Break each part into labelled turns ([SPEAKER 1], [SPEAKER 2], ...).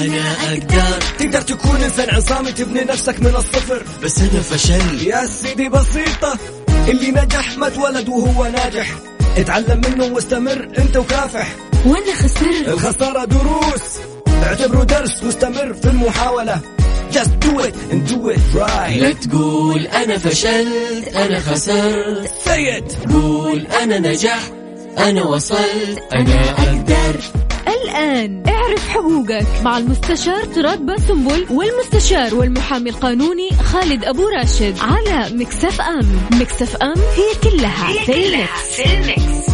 [SPEAKER 1] أنا أقدر.
[SPEAKER 2] تقدر تكون إنسان عصامي تبني نفسك من الصفر.
[SPEAKER 1] بس أنا فشلت
[SPEAKER 2] يا سيدي بسيطة اللي نجح ما اتولد وهو ناجح. اتعلم منه واستمر أنت وكافح.
[SPEAKER 3] وأنا خسرت.
[SPEAKER 2] الخسارة دروس. اعتبره درس واستمر في المحاولة. Just do it and do it right.
[SPEAKER 1] لا تقول أنا فشلت أنا خسرت.
[SPEAKER 2] Say it.
[SPEAKER 1] قول أنا نجحت أنا وصلت. أنا أقدر.
[SPEAKER 3] الآن اعرف حقوقك مع المستشار تراد باسنبل والمستشار والمحامي القانوني خالد أبو راشد على مكسف أم مكسف أم هي كلها في المكس.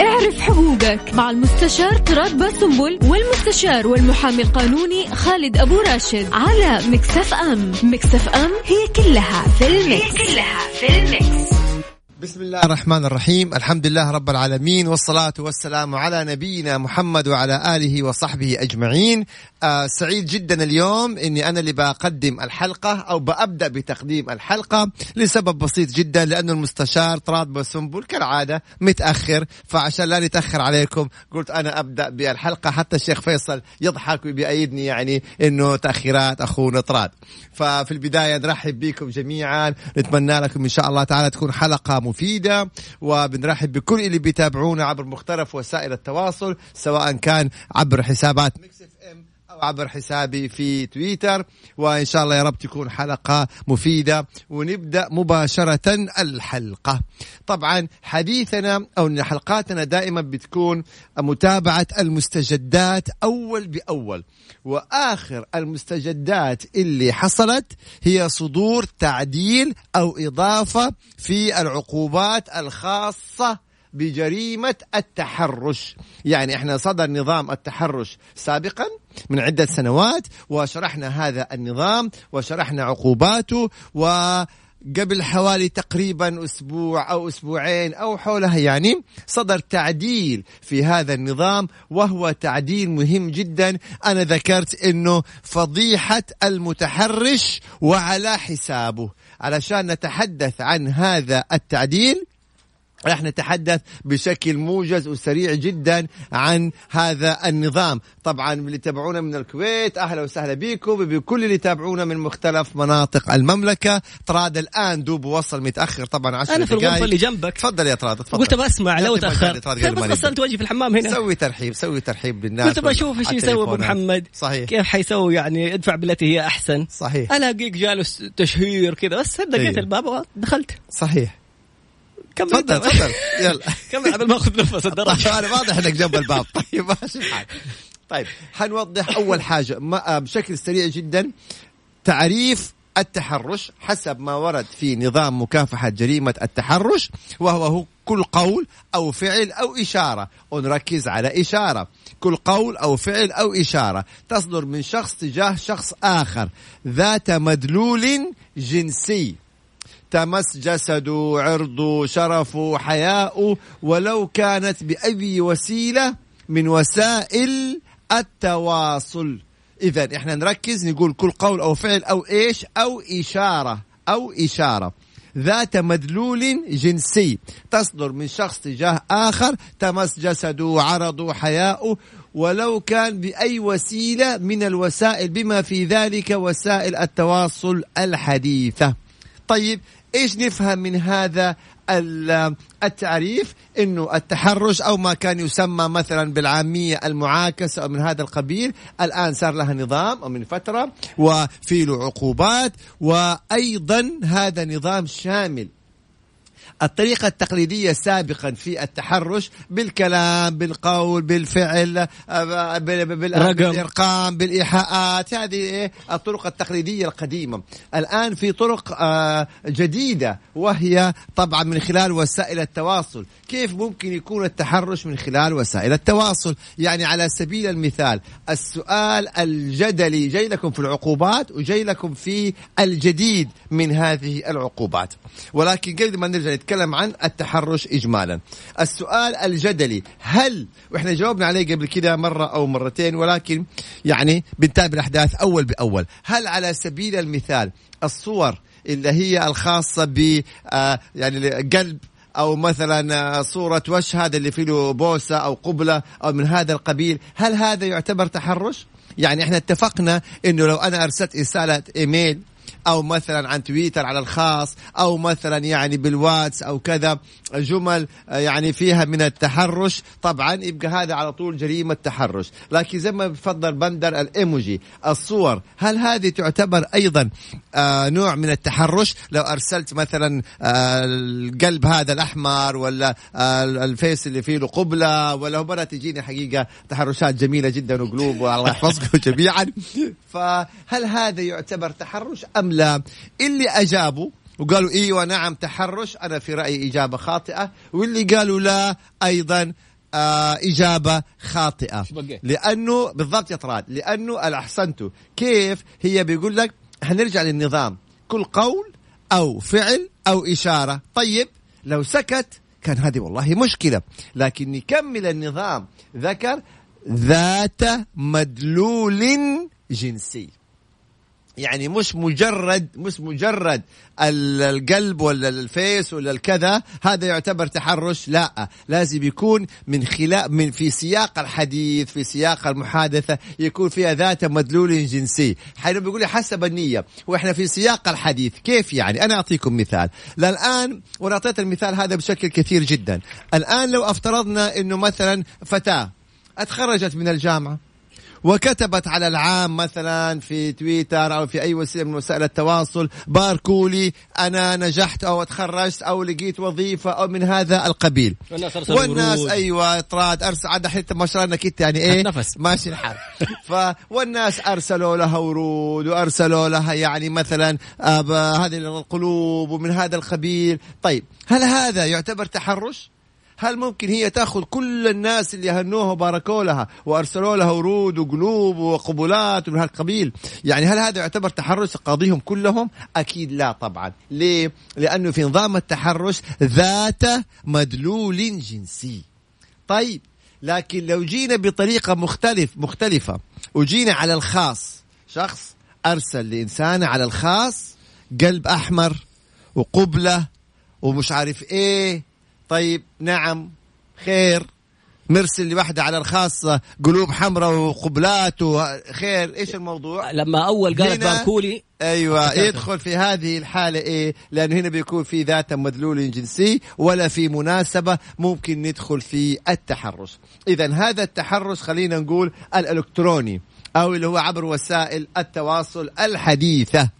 [SPEAKER 3] اعرف حقوقك مع المستشار تراد باسنبل والمستشار والمحامي القانوني خالد أبو راشد على مكسف أم مكسف أم هي كلها في المكس. هي كلها في المكس.
[SPEAKER 4] بسم الله الرحمن الرحيم الحمد لله رب العالمين والصلاة والسلام على نبينا محمد وعلى آله وصحبه أجمعين آه سعيد جدا اليوم أني أنا اللي بقدم الحلقة أو بأبدأ بتقديم الحلقة لسبب بسيط جدا لأنه المستشار طراد بسنبل كالعادة متأخر فعشان لا نتأخر عليكم قلت أنا أبدأ بالحلقة حتى الشيخ فيصل يضحك وبيأيدني يعني أنه تأخيرات أخونا طراد. ففي البداية نرحب بكم جميعا نتمنى لكم إن شاء الله تعالى تكون حلقة مفيدة وبنرحب بكل اللي بيتابعونا عبر مختلف وسائل التواصل سواء كان عبر حسابات ميكس إف إم أو عبر حسابي في تويتر وإن شاء الله يا رب تكون حلقة مفيدة ونبدأ مباشرة الحلقة. طبعا حديثنا أو حلقاتنا دائما بتكون متابعة المستجدات أول بأول وآخر المستجدات اللي حصلت هي صدور تعديل أو إضافة في العقوبات الخاصة بجريمة التحرش. يعني إحنا صدر نظام التحرش سابقا من عدة سنوات وشرحنا هذا النظام وشرحنا عقوباته و قبل حوالي تقريبا أسبوع أو أسبوعين أو حولها يعني صدر تعديل في هذا النظام وهو تعديل مهم جدا. أنا ذكرت إنه فضيحة المتحرش وعلى حسابه. علشان نتحدث عن هذا التعديل راح نتحدث بشكل موجز وسريع جدا عن هذا النظام. طبعا اللي تابعونا من الكويت أهلا وسهلا بكم. بكل اللي يتابعونا من مختلف مناطق المملكة. طراد الآن دوب وصل متأخر طبعا 10
[SPEAKER 5] أنا في الغرفة اللي جنبك.
[SPEAKER 4] تفضل يا طراد تفضل.
[SPEAKER 5] قلت بسمع لو
[SPEAKER 4] تأخر. ما
[SPEAKER 5] بس. غسلت وجهي في الحمام هنا.
[SPEAKER 4] سوي ترحيب سوي ترحيب بالناس
[SPEAKER 5] قلت بشوف
[SPEAKER 4] إيش
[SPEAKER 5] يسوي
[SPEAKER 4] أبو.
[SPEAKER 5] محمد.
[SPEAKER 4] صحيح.
[SPEAKER 5] كيف حيسوي؟ يعني ادفع بالتي هي أحسن.
[SPEAKER 4] صحيح.
[SPEAKER 5] الاقيك جالس تشهير كذا بس دقيت
[SPEAKER 4] أيوه.
[SPEAKER 5] الباب دخلت
[SPEAKER 4] صحيح.
[SPEAKER 5] كمل.
[SPEAKER 4] تفضل. تفضل. يلا.
[SPEAKER 5] كمل قبل ما اخذ نفس الدرج
[SPEAKER 4] طيب أنا واضح إنك جنب الباب. طيب ماشي. الحال طيب حنوضح أول حاجة. ما- بشكل سريع جدا تعريف التحرش حسب ما ورد في نظام مكافحة جريمة التحرش وهو هو كل قول أو فعل أو إشارة. ونركز على إشارة. كل قول أو فعل أو إشارة. تصدر من شخص تجاه شخص آخر. ذات مدلول جنسي. تمس جسده عرضه شرفه حياؤه ولو كانت بأي وسيلة من وسائل التواصل. إذا إحنا نركز نقول كل قول أو فعل أو إيش أو إشارة أو إشارة. ذات مدلول جنسي تصدر من شخص تجاه آخر تمس جسده عرضه حياؤه ولو كان بأي وسيلة من الوسائل بما في ذلك وسائل التواصل الحديثة. طيب إيش نفهم من هذا ال- التعريف؟ إنه التحرش أو ما كان يسمى مثلا بالعامية المعاكسة أو من هذا القبيل الآن صار لها نظام أو من فترة وفي له عقوبات وأيضا هذا نظام شامل. الطريقة التقليدية سابقا في التحرش بالكلام بالقول بالفعل آه، بال- بال-
[SPEAKER 5] رقم.
[SPEAKER 4] بالإرقام بالإيحاءات هذه؟ الطرق التقليدية القديمة الآن في طرق آه، جديدة وهي طبعا من خلال وسائل التواصل كيف ممكن يكون التحرش من خلال وسائل التواصل يعني على سبيل المثال السؤال الجدلي جاي لكم في العقوبات وجاي لكم في الجديد من هذه العقوبات ولكن قبل ما نرجع نتكلم عن التحرش إجمالا. السؤال الجدلي هل وإحنا جاوبنا عليه قبل كده مرة أو مرتين ولكن يعني بنتابع الأحداث أول بأول. هل على سبيل المثال الصور اللي هي الخاصة ب آه، يعني قلب أو مثلا آه، صورة وش هذا اللي فيه له بوسة أو قبلة أو من هذا القبيل هل هذا يعتبر تحرش؟ يعني إحنا اتفقنا إنه لو أنا أرسلت رساله إيميل أو مثلا عن تويتر على الخاص أو مثلا يعني بالواتس أو كذا. جمل آه، يعني فيها من التحرش. طبعا يبقى هذا على طول جريمة تحرش. لكن زي ما بفضل بندر الإيموجي الصور هل هذه تعتبر أيضا آه نوع من التحرش؟ لو أرسلت مثلا آه القلب هذا الأحمر ولا الفيس اللي فيه له قبله ولا بدات تجيني حقيقة تحرشات جميلة جدا وقلوب والله يحفظكم جميعا. فهل هذا يعتبر تحرش أم لا؟ اللي اجابوا وقالوا أيوه نعم تحرش. أنا في رأيي إجابة خاطئة. واللي قالوا لا أيضا آه إجابة خاطئة؟ لأنه بالضبط يا طراد لأنه الأحسنتوا كيف هي بيقول لك حنرجع للنظام. كل قول أو فعل أو إشارة. طيب لو سكت كان هذه والله مشكلة. لكن نكمل النظام ذكر ذات مدلول جنسي. يعني مش مجرد مش مجرد ال- القلب ولا الفيس ولا الكذا هذا يعتبر تحرش لا. لازم يكون من خلال من في سياق الحديث في سياق المحادثة يكون فيها ذات مدلول جنسي. حين بيقول حسب النية وإحنا في سياق الحديث كيف يعني؟ أنا أعطيكم مثال. لا الان وأنا أعطيت المثال هذا بشكل كثير جدا. الآن لو افترضنا إنه مثلا فتاة اتخرجت من الجامعة وكتبت على العام مثلا في تويتر أو في أي وسيلة من وسائل التواصل باركولي أنا نجحت أو تخرجت أو لقيت وظيفة أو من هذا القبيل
[SPEAKER 5] والناس أرسلوا
[SPEAKER 4] والناس
[SPEAKER 5] ورود.
[SPEAKER 4] أيوه طراد ارسل عاد حتى ما شاء الله إنك أنت يعني إيه
[SPEAKER 5] نفس.
[SPEAKER 4] ماشي الحال ف والناس أرسلوا لها ورود وأرسلوا لها يعني مثلا آه، هذه القلوب ومن هذا القبيل طيب هل هذا يعتبر تحرش؟ هل ممكن هي تأخذ كل الناس اللي هنوها وباركوا لها وأرسلوا لها ورود وقلوب وقبلات ومن هالقبيل؟ يعني هل هذا يعتبر تحرش قاضيهم كلهم؟ أكيد لا طبعا. ليه؟ لأنه في نظام التحرش ذات مدلول جنسي. طيب لكن لو جينا بطريقة مختلف مختلفة وجينا على الخاص شخص أرسل لإنسان على الخاص قلب أحمر وقبلة ومش عارف إيه طيب نعم خير مرسل لوحدة على الخاصة قلوب حمراء وقبلات وخير إيش الموضوع
[SPEAKER 5] لما أول قالت باركولي
[SPEAKER 4] أيوه يدخل في هذه الحالة إيه؟ لأنه هنا بيكون في ذات مدلول جنسي ولا في مناسبة ممكن ندخل في التحرش. اذا هذا التحرش خلينا نقول الإلكتروني أو اللي هو عبر وسائل التواصل الحديثة.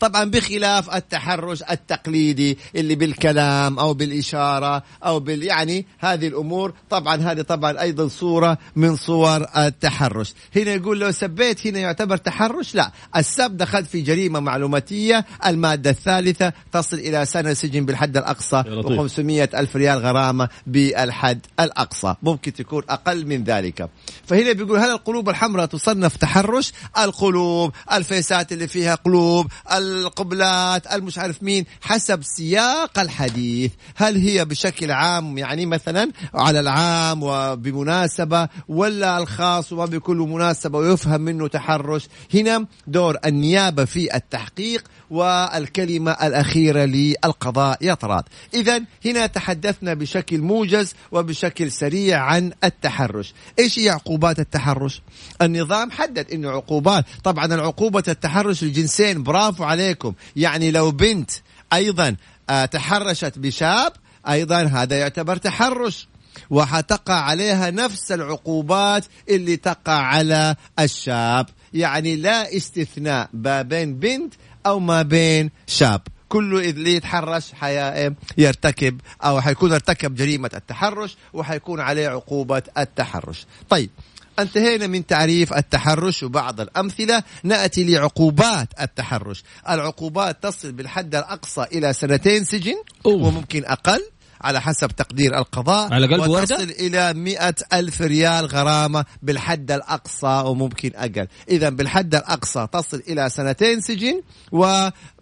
[SPEAKER 4] طبعا بخلاف التحرش التقليدي اللي بالكلام أو بالإشارة أو بال يعني هذه الأمور طبعا هذه طبعا أيضا صورة من صور التحرش. هنا يقول لو سبيت هنا يعتبر تحرش؟ لا. السب دخلت في جريمة معلوماتية المادة الثالثة تصل إلى سنة سجن بالحد الأقصى
[SPEAKER 5] يا لطيف.
[SPEAKER 4] و500 ألف ريال غرامة بالحد الأقصى. ممكن تكون أقل من ذلك. فهنا بيقول هل القلوب الحمراء تصنف تحرش؟ القلوب الفيسات اللي فيها قلوب القبلات المش عارف مين حسب سياق الحديث. هل هي بشكل عام يعني مثلا على العام وبمناسبة ولا الخاص وما بكل مناسبة ويفهم منه تحرش؟ هنا دور النيابة في التحقيق والكلمة الأخيرة للقضاء. يا طراد. إذا هنا تحدثنا بشكل موجز وبشكل سريع عن التحرش. إيش هي عقوبات التحرش؟ النظام حدد أنه عقوبات. طبعا العقوبة التحرش للجنسين برافو عليكم. يعني لو بنت أيضا آه، تحرشت بشاب أيضا هذا يعتبر تحرش. وحتقع عليها نفس العقوبات اللي تقع على الشاب. يعني لا استثناء ما بين بنت أو ما بين شاب. كله اللي يتحرش حي... يرتكب أو حيكون ارتكب جريمة التحرش وحيكون عليه عقوبة التحرش. طيب انتهينا من تعريف التحرش وبعض الأمثلة. نأتي لعقوبات التحرش. العقوبات تصل بالحد الأقصى إلى سنتين سجن
[SPEAKER 5] أوه.
[SPEAKER 4] وممكن أقل. على حسب تقدير القضاء.
[SPEAKER 5] على قلب
[SPEAKER 4] وتصل
[SPEAKER 5] وردة؟
[SPEAKER 4] إلى مئة ألف ريال غرامة بالحد الأقصى وممكن أقل. إذا بالحد الأقصى تصل إلى سنتين سجن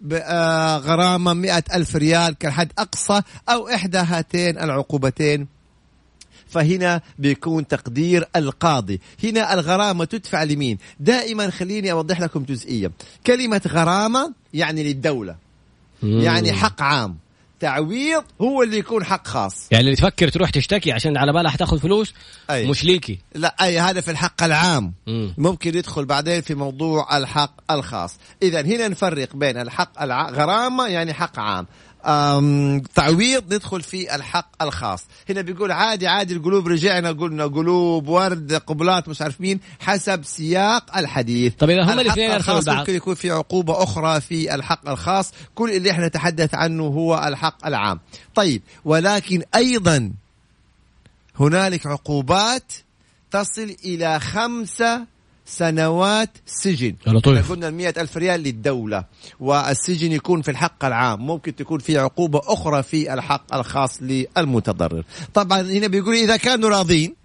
[SPEAKER 4] وغرامة مئة ألف ريال كحد أقصى أو إحدى هاتين العقوبتين. فهنا بيكون تقدير القاضي. هنا الغرامة تدفع لمين؟ دائما خليني أوضح لكم جزئية. كلمة غرامة يعني للدولة. يعني حق عام. تعويض هو اللي يكون حق خاص
[SPEAKER 5] يعني اللي تفكر تروح تشتكي عشان على بالها حتاخذ فلوس
[SPEAKER 4] أي.
[SPEAKER 5] مش ليكي
[SPEAKER 4] لا أي هذا في الحق العام
[SPEAKER 5] مم.
[SPEAKER 4] ممكن يدخل بعدين في موضوع الحق الخاص اذا هنا نفرق بين الحق الع... غرامة يعني حق عام. تعويض ندخل في الحق الخاص. هنا بيقول عادي عادي القلوب رجعنا قلنا قلوب ورد قبلات مش عارف مين حسب سياق الحديث.
[SPEAKER 5] طب إذا هم الاثنين
[SPEAKER 4] الخاص
[SPEAKER 5] بعض.
[SPEAKER 4] ممكن يكون في عقوبة أخرى في الحق الخاص. كل اللي إحنا نتحدث عنه هو الحق العام. طيب ولكن أيضا هنالك عقوبات تصل إلى خمسة سنوات سجن
[SPEAKER 5] لطيف.
[SPEAKER 4] قلنا المية ألف ريال للدولة والسجن يكون في الحق العام ممكن تكون في عقوبة أخرى في الحق الخاص للمتضرر طبعا هنا بيقول إذا كانوا راضين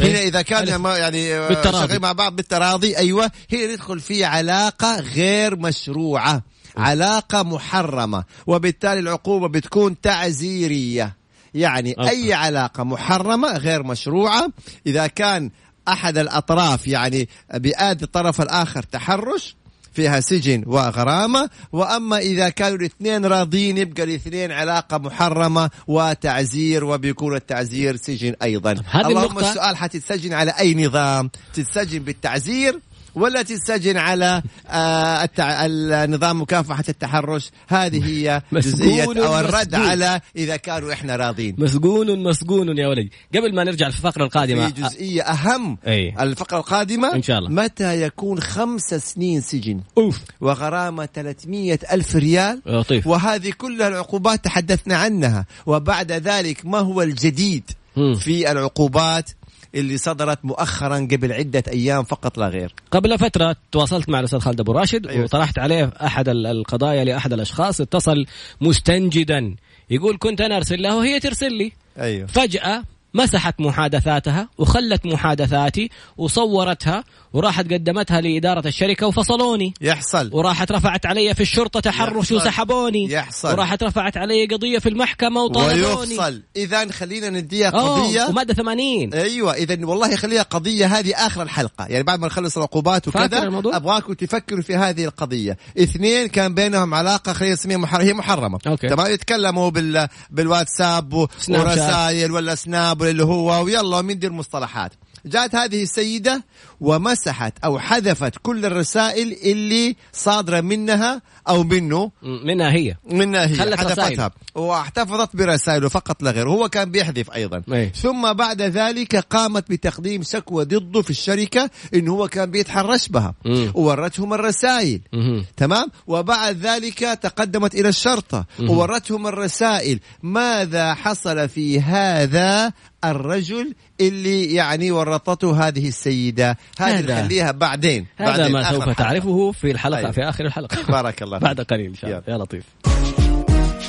[SPEAKER 4] هنا
[SPEAKER 5] إيه؟
[SPEAKER 4] إذا كان
[SPEAKER 5] ألف.
[SPEAKER 4] ما- يعني
[SPEAKER 5] بالتراضي.
[SPEAKER 4] مع بعض بالتراضي أيوة هنا ندخل في علاقة غير مشروعة علاقة محرمة وبالتالي العقوبة بتكون تعزيرية يعني
[SPEAKER 5] أوكي.
[SPEAKER 4] أي علاقة محرمة غير مشروعة إذا كان أحد الأطراف يعني بيأدي الطرف الآخر تحرش فيها سجن وغرامة. وأما إذا كانوا الاثنين راضين يبقى الاثنين علاقة محرمة وتعزير وبيكون التعزير سجن أيضا.
[SPEAKER 5] هذه
[SPEAKER 4] اللهم السؤال حتتسجن على أي نظام؟ تتسجن بالتعزير ولا تتسجن على آه التع... النظام مكافحة التحرش. هذه هي
[SPEAKER 5] مسجون
[SPEAKER 4] جزئية أو الرد
[SPEAKER 5] مسجون.
[SPEAKER 4] على إذا كانوا إحنا راضين.
[SPEAKER 5] مسجون مسجون يا ولدي. قبل ما نرجع للفقرة القادمة
[SPEAKER 4] في جزئية أهم
[SPEAKER 5] أي.
[SPEAKER 4] الفقرة القادمة.
[SPEAKER 5] إن شاء الله.
[SPEAKER 4] متى يكون خمس سنين سجن؟
[SPEAKER 5] أوف.
[SPEAKER 4] وغرامة 300 ألف ريال.
[SPEAKER 5] يا لطيف.
[SPEAKER 4] وهذه كلها العقوبات تحدثنا عنها. وبعد ذلك ما هو الجديد. في العقوبات؟ اللي صدرت مؤخرا قبل عدة أيام فقط لا غير.
[SPEAKER 5] قبل فترة تواصلت مع الأستاذ خالد أبو راشد
[SPEAKER 4] أيوة.
[SPEAKER 5] وطرحت عليه أحد ال- القضايا لأحد الأشخاص اتصل مستنجدا. يقول كنت أنا أرسل له وهي ترسل لي.
[SPEAKER 4] أيوه.
[SPEAKER 5] فجأة مسحت محادثاتها وخلت محادثاتي وصورتها وراحت قدمتها لإدارة الشركة وفصلوني.
[SPEAKER 4] يحصل.
[SPEAKER 5] وراحت رفعت علي في الشرطة تحرش
[SPEAKER 4] يحصل.
[SPEAKER 5] وسحبوني.
[SPEAKER 4] يحصل.
[SPEAKER 5] وراحت رفعت علي قضية في المحكمة وطردوني
[SPEAKER 4] ويفصل إذا خلينا نديها
[SPEAKER 5] أوه،
[SPEAKER 4] قضية.
[SPEAKER 5] ومادة 80
[SPEAKER 4] أيوه اذا والله خليها قضية هذه آخر الحلقة. يعني بعد ما نخلص العقوبات وكذا؟ أبغاكم تفكروا في هذه القضية. اثنين كان بينهم علاقة خلينا نسميها محرمه هي محرمة.
[SPEAKER 5] أوكي.
[SPEAKER 4] تمام؟ يتكلموا بال بالواتساب. ورسائل ولا سناب ولا اللي هو ويلا مين دي المصطلحات جاءت هذه السيدة ومسحت أو حذفت كل الرسائل اللي صادرة منها أو منه.
[SPEAKER 5] منها هي.
[SPEAKER 4] منها هي.
[SPEAKER 5] خلت
[SPEAKER 4] حذفتها.
[SPEAKER 5] رسائل.
[SPEAKER 4] واحتفظت برسائله فقط لا غير. هو كان بيحذف أيضا.
[SPEAKER 5] أي.
[SPEAKER 4] ثم بعد ذلك قامت بتقديم شكوى ضده في الشركة انه هو كان بيتحرش بها.
[SPEAKER 5] مم.
[SPEAKER 4] وورتهم الرسائل.
[SPEAKER 5] مهم.
[SPEAKER 4] تمام؟ وبعد ذلك تقدمت إلى الشرطة. وورتهم الرسائل. ماذا حصل في هذا الرجل اللي يعني ورطته هذه السيدة. هذه
[SPEAKER 5] هذا-
[SPEAKER 4] نخليها بعدين.
[SPEAKER 5] هذا
[SPEAKER 4] بعدين
[SPEAKER 5] ما سوف. تعرفه في الحلقة
[SPEAKER 4] أيوة.
[SPEAKER 5] في آخر الحلقة.
[SPEAKER 4] بارك الله فيك.
[SPEAKER 5] بعد قليل إن شاء الله. يا لطيف.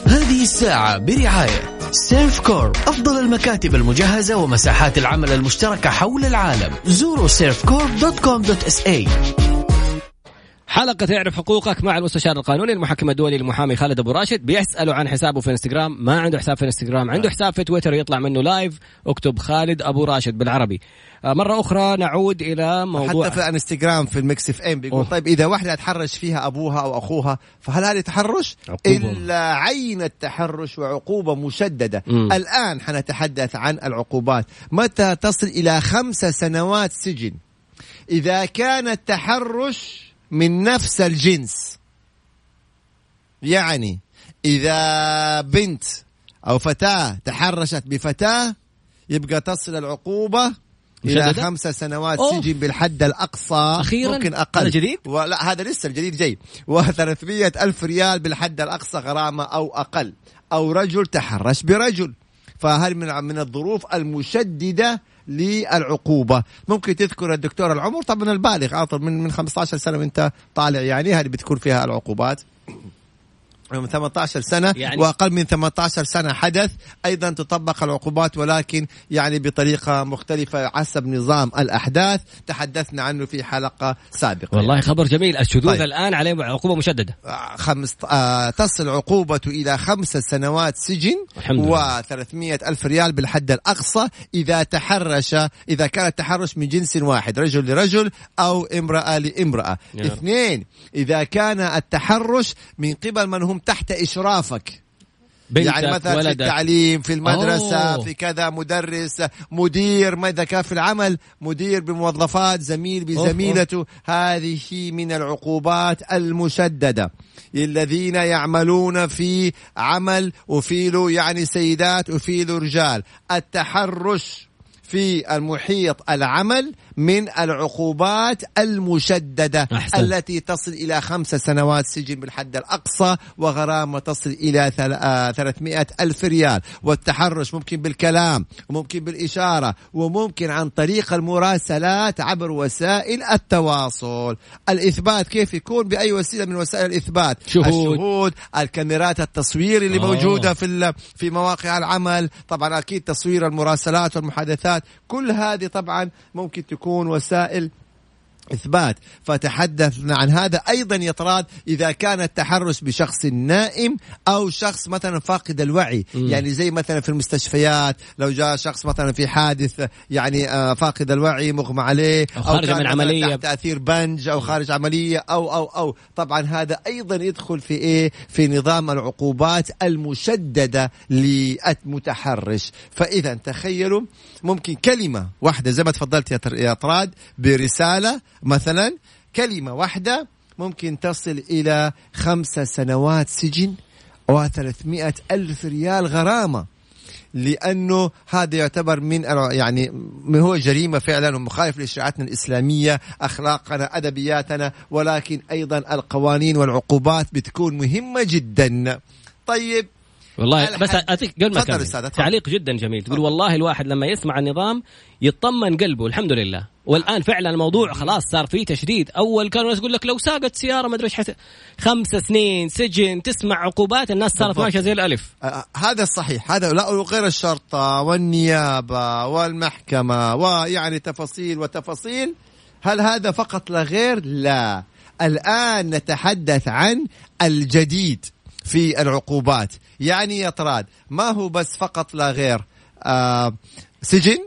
[SPEAKER 1] هذه الساعة برعاية سيرفكورب أفضل المكاتب المجهزة ومساحات العمل المشتركة حول العالم. زوروا servcorp.com.sa
[SPEAKER 5] حلقة اعرف حقوقك مع المستشار القانوني المحكم الدولي المحامي خالد أبو راشد بيسألوا عن حسابه في إنستغرام ما عنده حساب في إنستغرام عنده حساب في تويتر يطلع منه live اكتب خالد أبو راشد بالعربي آه، مرة أخرى نعود إلى موضوع
[SPEAKER 4] حتى في الانستغرام في الميكس اف إم بيقول
[SPEAKER 5] أوه.
[SPEAKER 4] طيب إذا واحدة تحرش فيها أبوها أو أخوها فهل هذه تحرش؟
[SPEAKER 5] عقوبة.
[SPEAKER 4] إلا عين التحرش وعقوبة مشددة
[SPEAKER 5] مم.
[SPEAKER 4] الآن حنتحدث عن العقوبات متى تصل إلى خمس سنوات سجن إذا كان التحرش من نفس الجنس يعني إذا بنت أو فتاة تحرشت بفتاة يبقى تصل العقوبة إلى
[SPEAKER 5] مشددة؟
[SPEAKER 4] خمس سنوات
[SPEAKER 5] أوف.
[SPEAKER 4] سجن بالحد الأقصى
[SPEAKER 5] أخيراً؟
[SPEAKER 4] ممكن أقل
[SPEAKER 5] هذا جديد؟
[SPEAKER 4] ولا هذا لسه الجديد جاي و300 ألف ريال بالحد الأقصى غرامة أو أقل أو رجل تحرش برجل فهل من من الظروف المشددة للعقوبة. ممكن تذكر الدكتور العمر؟ طبعا البالغ عاطل من من 15 سنة وانت طالع يعني هذه بتكون فيها العقوبات. من 18 سنة
[SPEAKER 5] يعني-
[SPEAKER 4] يعني وأقل من 18 سنة حدث أيضا تطبق العقوبات ولكن يعني بطريقة مختلفة حسب نظام الأحداث تحدثنا عنه في حلقة سابقة
[SPEAKER 5] والله خبر جميل الشذوذ
[SPEAKER 4] طيب.
[SPEAKER 5] الآن عليه عقوبة مشددة
[SPEAKER 4] خمس آه تصل عقوبته إلى خمس سنوات سجن
[SPEAKER 5] الحمد لله.
[SPEAKER 4] و300 ألف ريال بالحد الأقصى إذا تحرش إذا كان التحرش من جنس واحد رجل لرجل أو امرأة لامرأة. اثنين إذا كان التحرش من قبل من هم تحت إشرافك.
[SPEAKER 5] بنتك،
[SPEAKER 4] يعني مثلا
[SPEAKER 5] ولدك.
[SPEAKER 4] في التعليم في المدرسة
[SPEAKER 5] أوه.
[SPEAKER 4] في كذا مدرس مدير ما إذا كان في العمل مدير بموظفات زميل بزميلته. هذه من العقوبات المشددة. الذين يعملون في عمل أفيلوا يعني سيدات أفيلوا رجال. التحرش في المحيط العمل من العقوبات المشددة
[SPEAKER 5] أحسن.
[SPEAKER 4] التي تصل إلى خمس سنوات سجن بالحد الأقصى وغرامة تصل إلى ثل- آه، 300 ألف ريال والتحرش ممكن بالكلام وممكن بالإشارة وممكن عن طريق المراسلات عبر وسائل التواصل الإثبات كيف يكون بأي وسيلة من وسائل الإثبات
[SPEAKER 5] شهود.
[SPEAKER 4] الشهود الكاميرات التصوير اللي. موجودة في في مواقع العمل طبعا أكيد تصوير المراسلات والمحادثات كل هذه طبعا ممكن تكون وسائل إثبات. فتحدثنا عن هذا. أيضا يطراد إذا كان التحرش بشخص نائم أو شخص مثلا فاقد الوعي.
[SPEAKER 5] مم.
[SPEAKER 4] يعني زي مثلا في المستشفيات لو جاء شخص مثلا في حادث يعني آه، فاقد الوعي مغمى عليه
[SPEAKER 5] أو خارج
[SPEAKER 4] كان
[SPEAKER 5] من عملية.
[SPEAKER 4] تحت تأثير بنج أو خارج عملية أو أو أو. طبعا هذا أيضا يدخل في إيه؟ في نظام العقوبات المشددة للمتحرش. فإذا تخيلوا ممكن كلمة واحدة زي ما تفضلت يا طراد برسالة مثلا كلمة واحدة ممكن تصل إلى خمسة سنوات سجن و300 ألف ريال غرامة لأنه هذا يعتبر من يعني هو جريمة فعلا ومخالف لشريعتنا الإسلامية أخلاقنا أدبياتنا ولكن أيضا القوانين والعقوبات بتكون مهمة جدا. طيب
[SPEAKER 5] والله بس أعطيك قبل ما. تعليق جدا جميل. تقول. والله الواحد لما يسمع النظام يطمن قلبه الحمد لله. والآن فعلا الموضوع خلاص صار فيه تشديد. أول كانوا الناس يقول لك لو ساقت سيارة ما أدري إيش حت... خمس سنين سجن تسمع عقوبات الناس صارت. ماشية زي الألف.
[SPEAKER 4] آه، هذا صحيح. هذا لا وغير الشرطة والنيابة والمحكمة ويعني تفاصيل وتفاصيل. هل هذا فقط لا غير؟ لا. الآن نتحدث عن الجديد. في العقوبات يعني يا طراد ما هو بس فقط لا غير آه سجن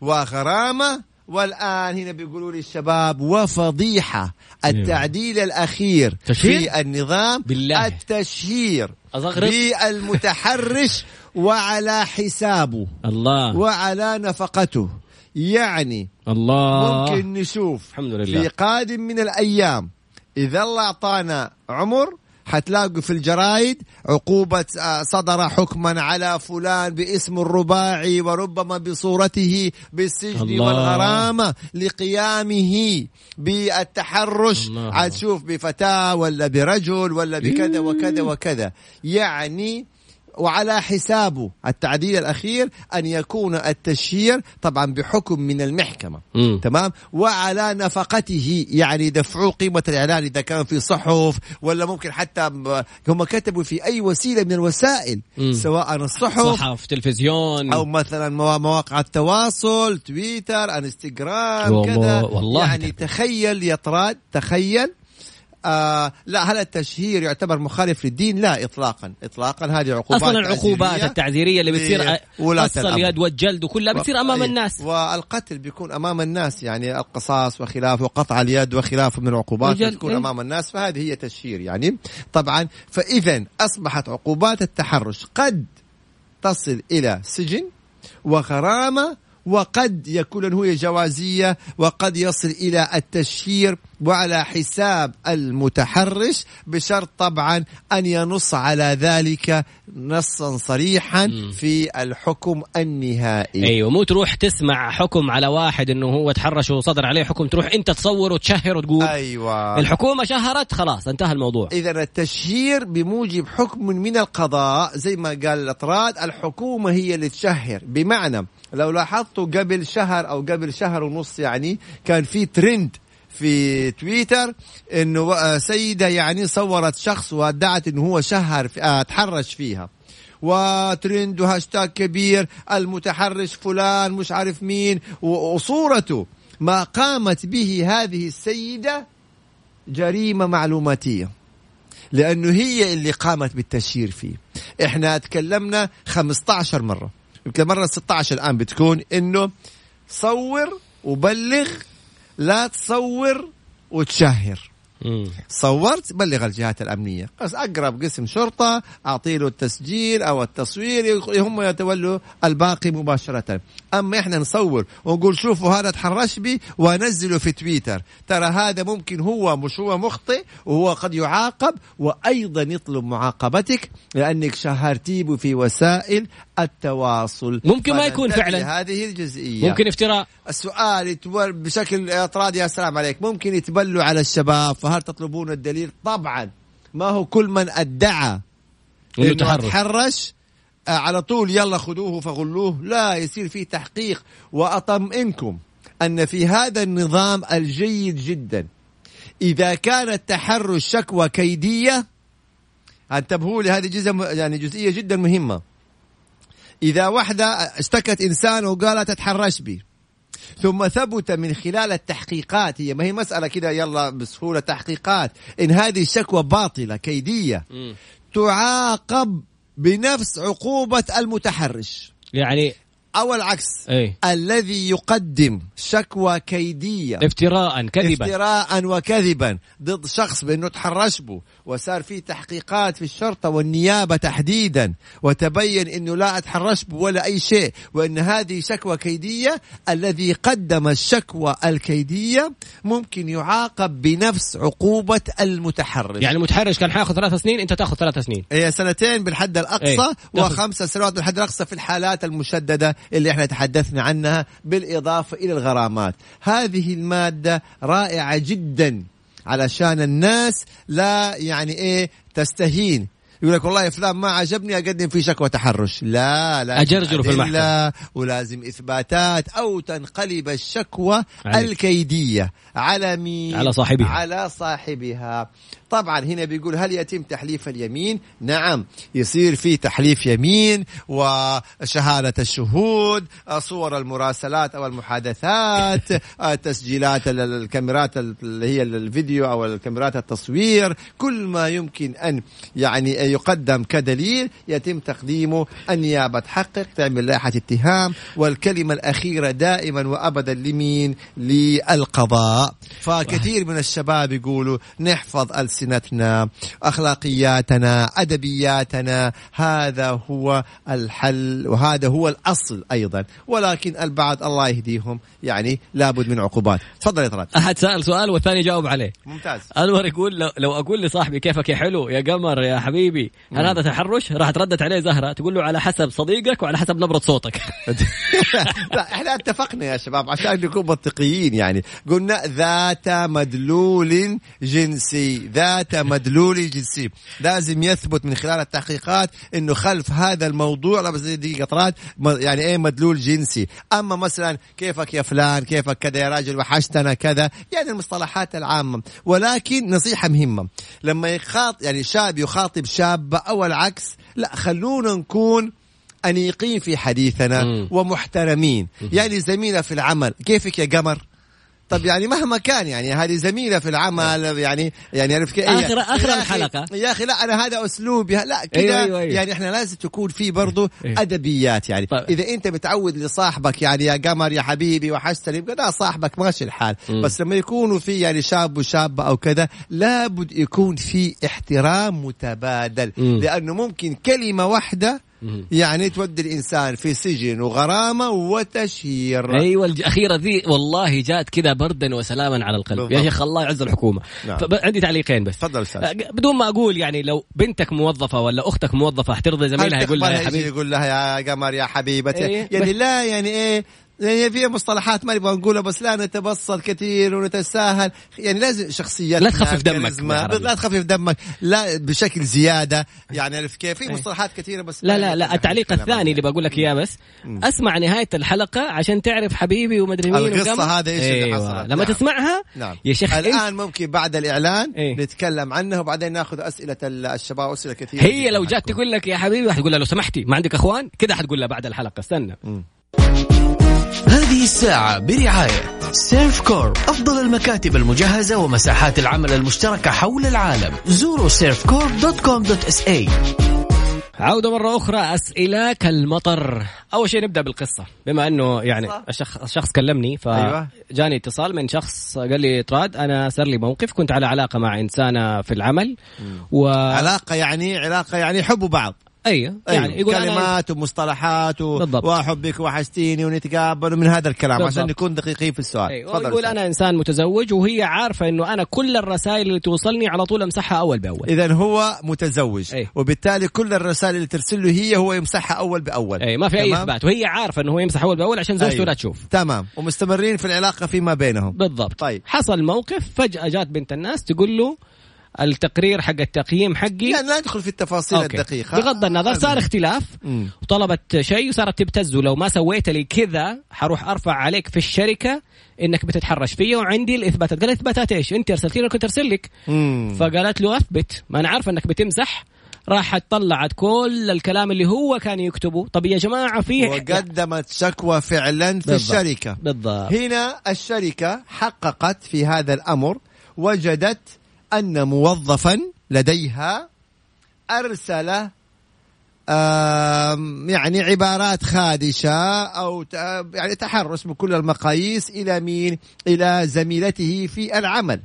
[SPEAKER 4] وغرامة والآن هنا بيقولوا لي الشباب وفضيحة التعديل الأخير
[SPEAKER 5] تشهير؟
[SPEAKER 4] في النظام
[SPEAKER 5] بالله.
[SPEAKER 4] التشهير
[SPEAKER 5] أزغرط؟
[SPEAKER 4] بالمتحرش وعلى حسابه
[SPEAKER 5] الله
[SPEAKER 4] وعلى نفقته يعني
[SPEAKER 5] الله
[SPEAKER 4] ممكن نشوف
[SPEAKER 5] الحمد لله.
[SPEAKER 4] في قادم من الأيام إذا الله أعطانا عمر حتلاقوا في الجرايد عقوبة آه، صدر حكما على فلان باسم الرباعي وربما بصورته بالسجن
[SPEAKER 5] الله.
[SPEAKER 4] والغرامة لقيامه بالتحرش. عاد شوف بفتاة ولا برجل ولا بكذا وكذا وكذا يعني وعلى حسابه التعديل الأخير أن يكون التشهير طبعا بحكم من المحكمة
[SPEAKER 5] مم.
[SPEAKER 4] تمام وعلى نفقته يعني دفعوا قيمة الإعلان إذا كان في صحف ولا ممكن حتى هم كتبوا في أي وسيلة من الوسائل
[SPEAKER 5] مم.
[SPEAKER 4] سواء الصحف
[SPEAKER 5] صحف تلفزيون
[SPEAKER 4] أو مثلا موا- مواقع التواصل تويتر انستغرام كذا
[SPEAKER 5] والله
[SPEAKER 4] يعني تخيل يا طراد تخيل آه لا هل التشهير يعتبر مخالف للدين لا اطلاقا اطلاقا هذه عقوبات
[SPEAKER 5] أصلا العقوبات التعذيرية اللي بتصير قص. اليد والجلد وكلها بتصير أمام
[SPEAKER 4] أي.
[SPEAKER 5] الناس
[SPEAKER 4] والقتل بيكون أمام الناس يعني القصاص وخلافه وقطع اليد وخلافه من العقوبات بتكون
[SPEAKER 5] إيه.
[SPEAKER 4] أمام الناس فهذه هي تشهير يعني طبعا فاذا أصبحت عقوبات التحرش قد تصل إلى سجن وغرامة وقد يكون هي جوازية وقد يصل إلى التشهير وعلى حساب المتحرش بشرط طبعا أن ينص على ذلك نصا صريحا في الحكم النهائي.
[SPEAKER 5] أيوه مو تروح تسمع حكم على واحد إنه هو تحرش وصدر عليه حكم تروح أنت تصور وتشهر وتقول
[SPEAKER 4] أيوه.
[SPEAKER 5] الحكومة شهرت خلاص انتهى الموضوع.
[SPEAKER 4] اذا التشهير بموجب حكم من القضاء زي ما قال الأطراد الحكومة هي اللي تشهر. بمعنى لو لاحظتوا قبل شهر أو قبل شهر ونص يعني كان في ترند في تويتر إنه آه، سيدة يعني صورت شخص وادعت إنه هو شهر في- آه، تحرش فيها. وترند وهاشتاج كبير المتحرش فلان مش عارف مين. وصورته ما قامت به هذه السيدة جريمة معلوماتية. لأنه هي اللي قامت بالتشهير فيه. إحنا تكلمنا 15 مرة. يمكن مرة 16 الآن بتكون إنه صور وبلغ لا تصور وتشهر.
[SPEAKER 5] مم.
[SPEAKER 4] صورت بلغ الجهات الأمنية. بس أقرب قسم شرطة أعطي له التسجيل أو التصوير هم يتولوا الباقي مباشرة. أما إحنا نصور ونقول شوفوا هذا تحرش بي وأنزله في تويتر. ترى هذا ممكن هو مش هو مخطئ وهو قد يعاقب وأيضا يطلب معاقبتك لأنك شهرتيه في وسائل التواصل.
[SPEAKER 5] ممكن ما يكون فعلاً.
[SPEAKER 4] هذه الجزئية.
[SPEAKER 5] ممكن افتراء.
[SPEAKER 4] السؤال يتول بشكل اطرادي يا سلام عليك ممكن يتبلوا على الشباب فهل تطلبون الدليل؟ طبعا. ما هو كل من
[SPEAKER 5] أدعى
[SPEAKER 4] إنه
[SPEAKER 5] تحرش
[SPEAKER 4] على طول يلا خذوه فغلوه. لا يصير في تحقيق. وأطمئنكم أن في هذا النظام الجيد جدا. إذا كان التحرش شكوى كيدية انتبهوا لي هذه جزء يعني جزئية جدا مهمة. إذا واحدة اشتكت إنسان وقالت تتحرش بي. ثم ثبت من خلال التحقيقات هي ما هي مسألة كده يلا بسهولة تحقيقات. إن هذه الشكوى باطلة كيدية
[SPEAKER 5] مم.
[SPEAKER 4] تعاقب بنفس عقوبة المتحرش.
[SPEAKER 5] يعني
[SPEAKER 4] أو العكس.
[SPEAKER 5] إيه
[SPEAKER 4] الذي يقدم شكوى كيدية.
[SPEAKER 5] افتراء كذبا.
[SPEAKER 4] افتراء وكذبا. ضد شخص بأنه تحرش به. وصار في تحقيقات في الشرطة والنيابة تحديدا وتبين إنه لا أتحرش به ولا أي شيء وإن هذه شكوى كيدية الذي قدم الشكوى الكيدية ممكن يعاقب بنفس عقوبة المتحرش.
[SPEAKER 5] يعني المتحرش كان حياخذ ثلاث سنين أنت تأخذ ثلاث سنين.
[SPEAKER 4] هي سنتين بالحد الأقصى
[SPEAKER 5] إيه. تاخذ-
[SPEAKER 4] وخمسة سنوات بالحد الأقصى في الحالات المشددة اللي إحنا تحدثنا عنها بالإضافة إلى الغرامات. هذه المادة رائعة جدا. علشان الناس لا يعني إيه تستهين. يقول لك والله فلان ما عجبني اقدم فيه شكوى تحرش لا لا
[SPEAKER 5] أجرجره في المحكمة.
[SPEAKER 4] ولازم إثباتات أو تنقلب الشكوى
[SPEAKER 5] عليك.
[SPEAKER 4] الكيدية على مين
[SPEAKER 5] على صاحبها.
[SPEAKER 4] على صاحبها طبعا هنا بيقول هل يتم تحليف اليمين نعم يصير في تحليف يمين وشهادة الشهود صور المراسلات أو المحادثات تسجيلات ال- الكاميرات اللي هي الفيديو أو الكاميرات التصوير كل ما يمكن أن يعني يقدم كدليل يتم تقديمه النيابة. تحقق تعمل لائحة اتهام والكلمة الأخيرة دائما وأبدا لمين؟ للقضاء. فكثير من الشباب يقولوا نحفظ ألسنتنا أخلاقياتنا أدبياتنا هذا هو الحل وهذا هو الأصل أيضا. ولكن البعض الله يهديهم يعني لابد من عقوبات. تفضل يا طراد.
[SPEAKER 5] أحد سأل سؤال والثاني جاوب عليه.
[SPEAKER 4] ممتاز.
[SPEAKER 5] أنور يقول لو, لو أقول لصاحبي كيفك يا حلو يا قمر يا حبيبي هل هذا تحرش؟ راح تردت عليه زهرة. تقول له على حسب صديقك وعلى حسب نبرة صوتك.
[SPEAKER 4] لا إحنا اتفقنا يا شباب عشان نكون منطقيين يعني. قلنا ذات مدلول جنسي. ذات مدلول جنسي. لازم يثبت من خلال التحقيقات إنه خلف هذا الموضوع دقيقة طراد م- يعني إيه مدلول جنسي. أما مثلا كيفك يا فلان؟ كيفك كذا؟ يا راجل وحشتنا كذا. يعني المصطلحات العامة. ولكن نصيحة مهمة. لما يخاط يعني شاب يخاطب شابه أو العكس. لا خلونا نكون أنيقين في حديثنا
[SPEAKER 5] مم.
[SPEAKER 4] ومحترمين. يعني زميلة في العمل. كيفك يا قمر؟ طب يعني مهما كان يعني هذه زميلة في العمل يعني يعني عرفت كيف يا أخي-
[SPEAKER 5] الحلقة.
[SPEAKER 4] يا أخي لا أنا هذا أسلوبي لا كذا
[SPEAKER 5] أيوة، أيوة، أيوة.
[SPEAKER 4] يعني إحنا لازم تكون في برضو
[SPEAKER 5] إيه.
[SPEAKER 4] أدبيات يعني
[SPEAKER 5] طيب.
[SPEAKER 4] إذا أنت متعود لصاحبك يعني يا قمر يا حبيبي وحشتني لا صاحبك ماشي الحال
[SPEAKER 5] مم.
[SPEAKER 4] بس لما يكونوا في يعني شاب وشابة أو كذا لابد يكون في احترام متبادل
[SPEAKER 5] مم.
[SPEAKER 4] لأنه ممكن كلمة واحدة
[SPEAKER 5] مم.
[SPEAKER 4] يعني تودي الإنسان في سجن وغرامة وتشهير
[SPEAKER 5] أيوه الاخيره ذي والله جات كذا بردا وسلاما على القلب
[SPEAKER 4] بالضبط.
[SPEAKER 5] يا شيخ الله يعز الحكومة
[SPEAKER 4] نعم.
[SPEAKER 5] عندي تعليقين بس
[SPEAKER 4] تفضل
[SPEAKER 5] أستاذ بدون ما أقول يعني لو بنتك موظفة ولا أختك موظفة حترضى زميلها يقول لها يا
[SPEAKER 4] حبيبي يقول لها يا قمر يا حبيبتي
[SPEAKER 5] إيه.
[SPEAKER 4] يعني لا يعني إيه يعني في مصطلحات ما نبغى نقولها بس لا نتبسط كثير ونتساهل يعني لازم شخصيات
[SPEAKER 5] لا تخفف دمك.
[SPEAKER 4] لا تخفف دمك لا بشكل زيادة يعني عرفت كيف في مصطلحات كثيرة بس
[SPEAKER 5] لا لا لا التعليق. الثاني اللي بقول لك إياه بس أسمع نهاية الحلقة عشان تعرف حبيبي ومدري مين
[SPEAKER 4] القصة
[SPEAKER 5] وكم.
[SPEAKER 4] هذا إيش اللي
[SPEAKER 5] أيوة.
[SPEAKER 4] حصلت.
[SPEAKER 5] لما
[SPEAKER 4] نعم.
[SPEAKER 5] تسمعها
[SPEAKER 4] نعم
[SPEAKER 5] يا شيخ
[SPEAKER 4] الآن ممكن بعد الإعلان
[SPEAKER 5] إيه.
[SPEAKER 4] نتكلم عنها وبعدين ناخذ أسئلة ال- الشباب أسئلة كثيرة
[SPEAKER 5] هي لو جات. تقول لك يا حبيبي حتقول لها لو سمحتي ما عندك أخوان كده حتقول لها بعد الحلقة استنى
[SPEAKER 1] هذه الساعة برعاية Servcorp أفضل المكاتب المجهزة ومساحات العمل المشتركة حول العالم. زوروا Servcorp dot com dot SA.
[SPEAKER 5] عودة مرة أخرى أسئلة كالمطر. أول شيء نبدأ بالقصة. بما أنه يعني الشخص, الشخص كلمني
[SPEAKER 4] أيوة.
[SPEAKER 5] فجاني اتصال من شخص قال لي تراد أنا صار لي موقف كنت على علاقة مع إنسانة في العمل. و
[SPEAKER 4] علاقة يعني علاقة يعني حبوا بعض
[SPEAKER 5] أيوه
[SPEAKER 4] أيوة.
[SPEAKER 5] يعني يقول أنا
[SPEAKER 4] كلمات ومصطلحات و... واحبك وحشتيني ونتقابل ومن هذا الكلام
[SPEAKER 5] بالضبط.
[SPEAKER 4] عشان نكون دقيقين في السؤال
[SPEAKER 5] أيوة.
[SPEAKER 4] تفضل
[SPEAKER 5] يقول
[SPEAKER 4] أستاذ.
[SPEAKER 5] أنا إنسان متزوج وهي عارفة إنه أنا كل الرسائل اللي توصلني على طول أمسحها أول بأول
[SPEAKER 4] اذا هو متزوج
[SPEAKER 5] أي.
[SPEAKER 4] وبالتالي كل الرسائل اللي ترسل له هي هو يمسحها أول بأول
[SPEAKER 5] أي ما في أي
[SPEAKER 4] تمام؟
[SPEAKER 5] إثبات وهي عارفة إنه هو يمسح أول بأول عشان زوجته
[SPEAKER 4] أيوة.
[SPEAKER 5] لا تشوف
[SPEAKER 4] تمام ومستمرين في العلاقة فيما بينهم
[SPEAKER 5] بالضبط
[SPEAKER 4] طيب.
[SPEAKER 5] حصل موقف فجأة جات بنت الناس تقول له التقرير حق التقييم حقي.
[SPEAKER 4] يعني لا ندخل في التفاصيل
[SPEAKER 5] okay.
[SPEAKER 4] الدقيقة.
[SPEAKER 5] بغض النظر صار اختلاف.
[SPEAKER 4] مم.
[SPEAKER 5] وطلبت شيء وصارت تبتزه لو ما سويت لي كذا حروح أرفع عليك في الشركة إنك بتتحرش فيا وعندي الإثباتات. قال إثباتات إيش؟ أنت ارسلتي لي كنت أرسل لك.
[SPEAKER 4] مم.
[SPEAKER 5] فقالت له أثبت. ما أنا عارفه إنك بتمزح. راحت طلعت كل الكلام اللي هو كان يكتبه. طب يا جماعة في
[SPEAKER 4] وقدمت شكوى فعلا في
[SPEAKER 5] بالضبط.
[SPEAKER 4] الشركة.
[SPEAKER 5] بالضبط.
[SPEAKER 4] هنا الشركة حققت في هذا الأمر وجدت أن موظفا لديها أرسل يعني عبارات خادشة أو يعني تحرش بكل المقاييس إلى مين؟ إلى زميلته في العمل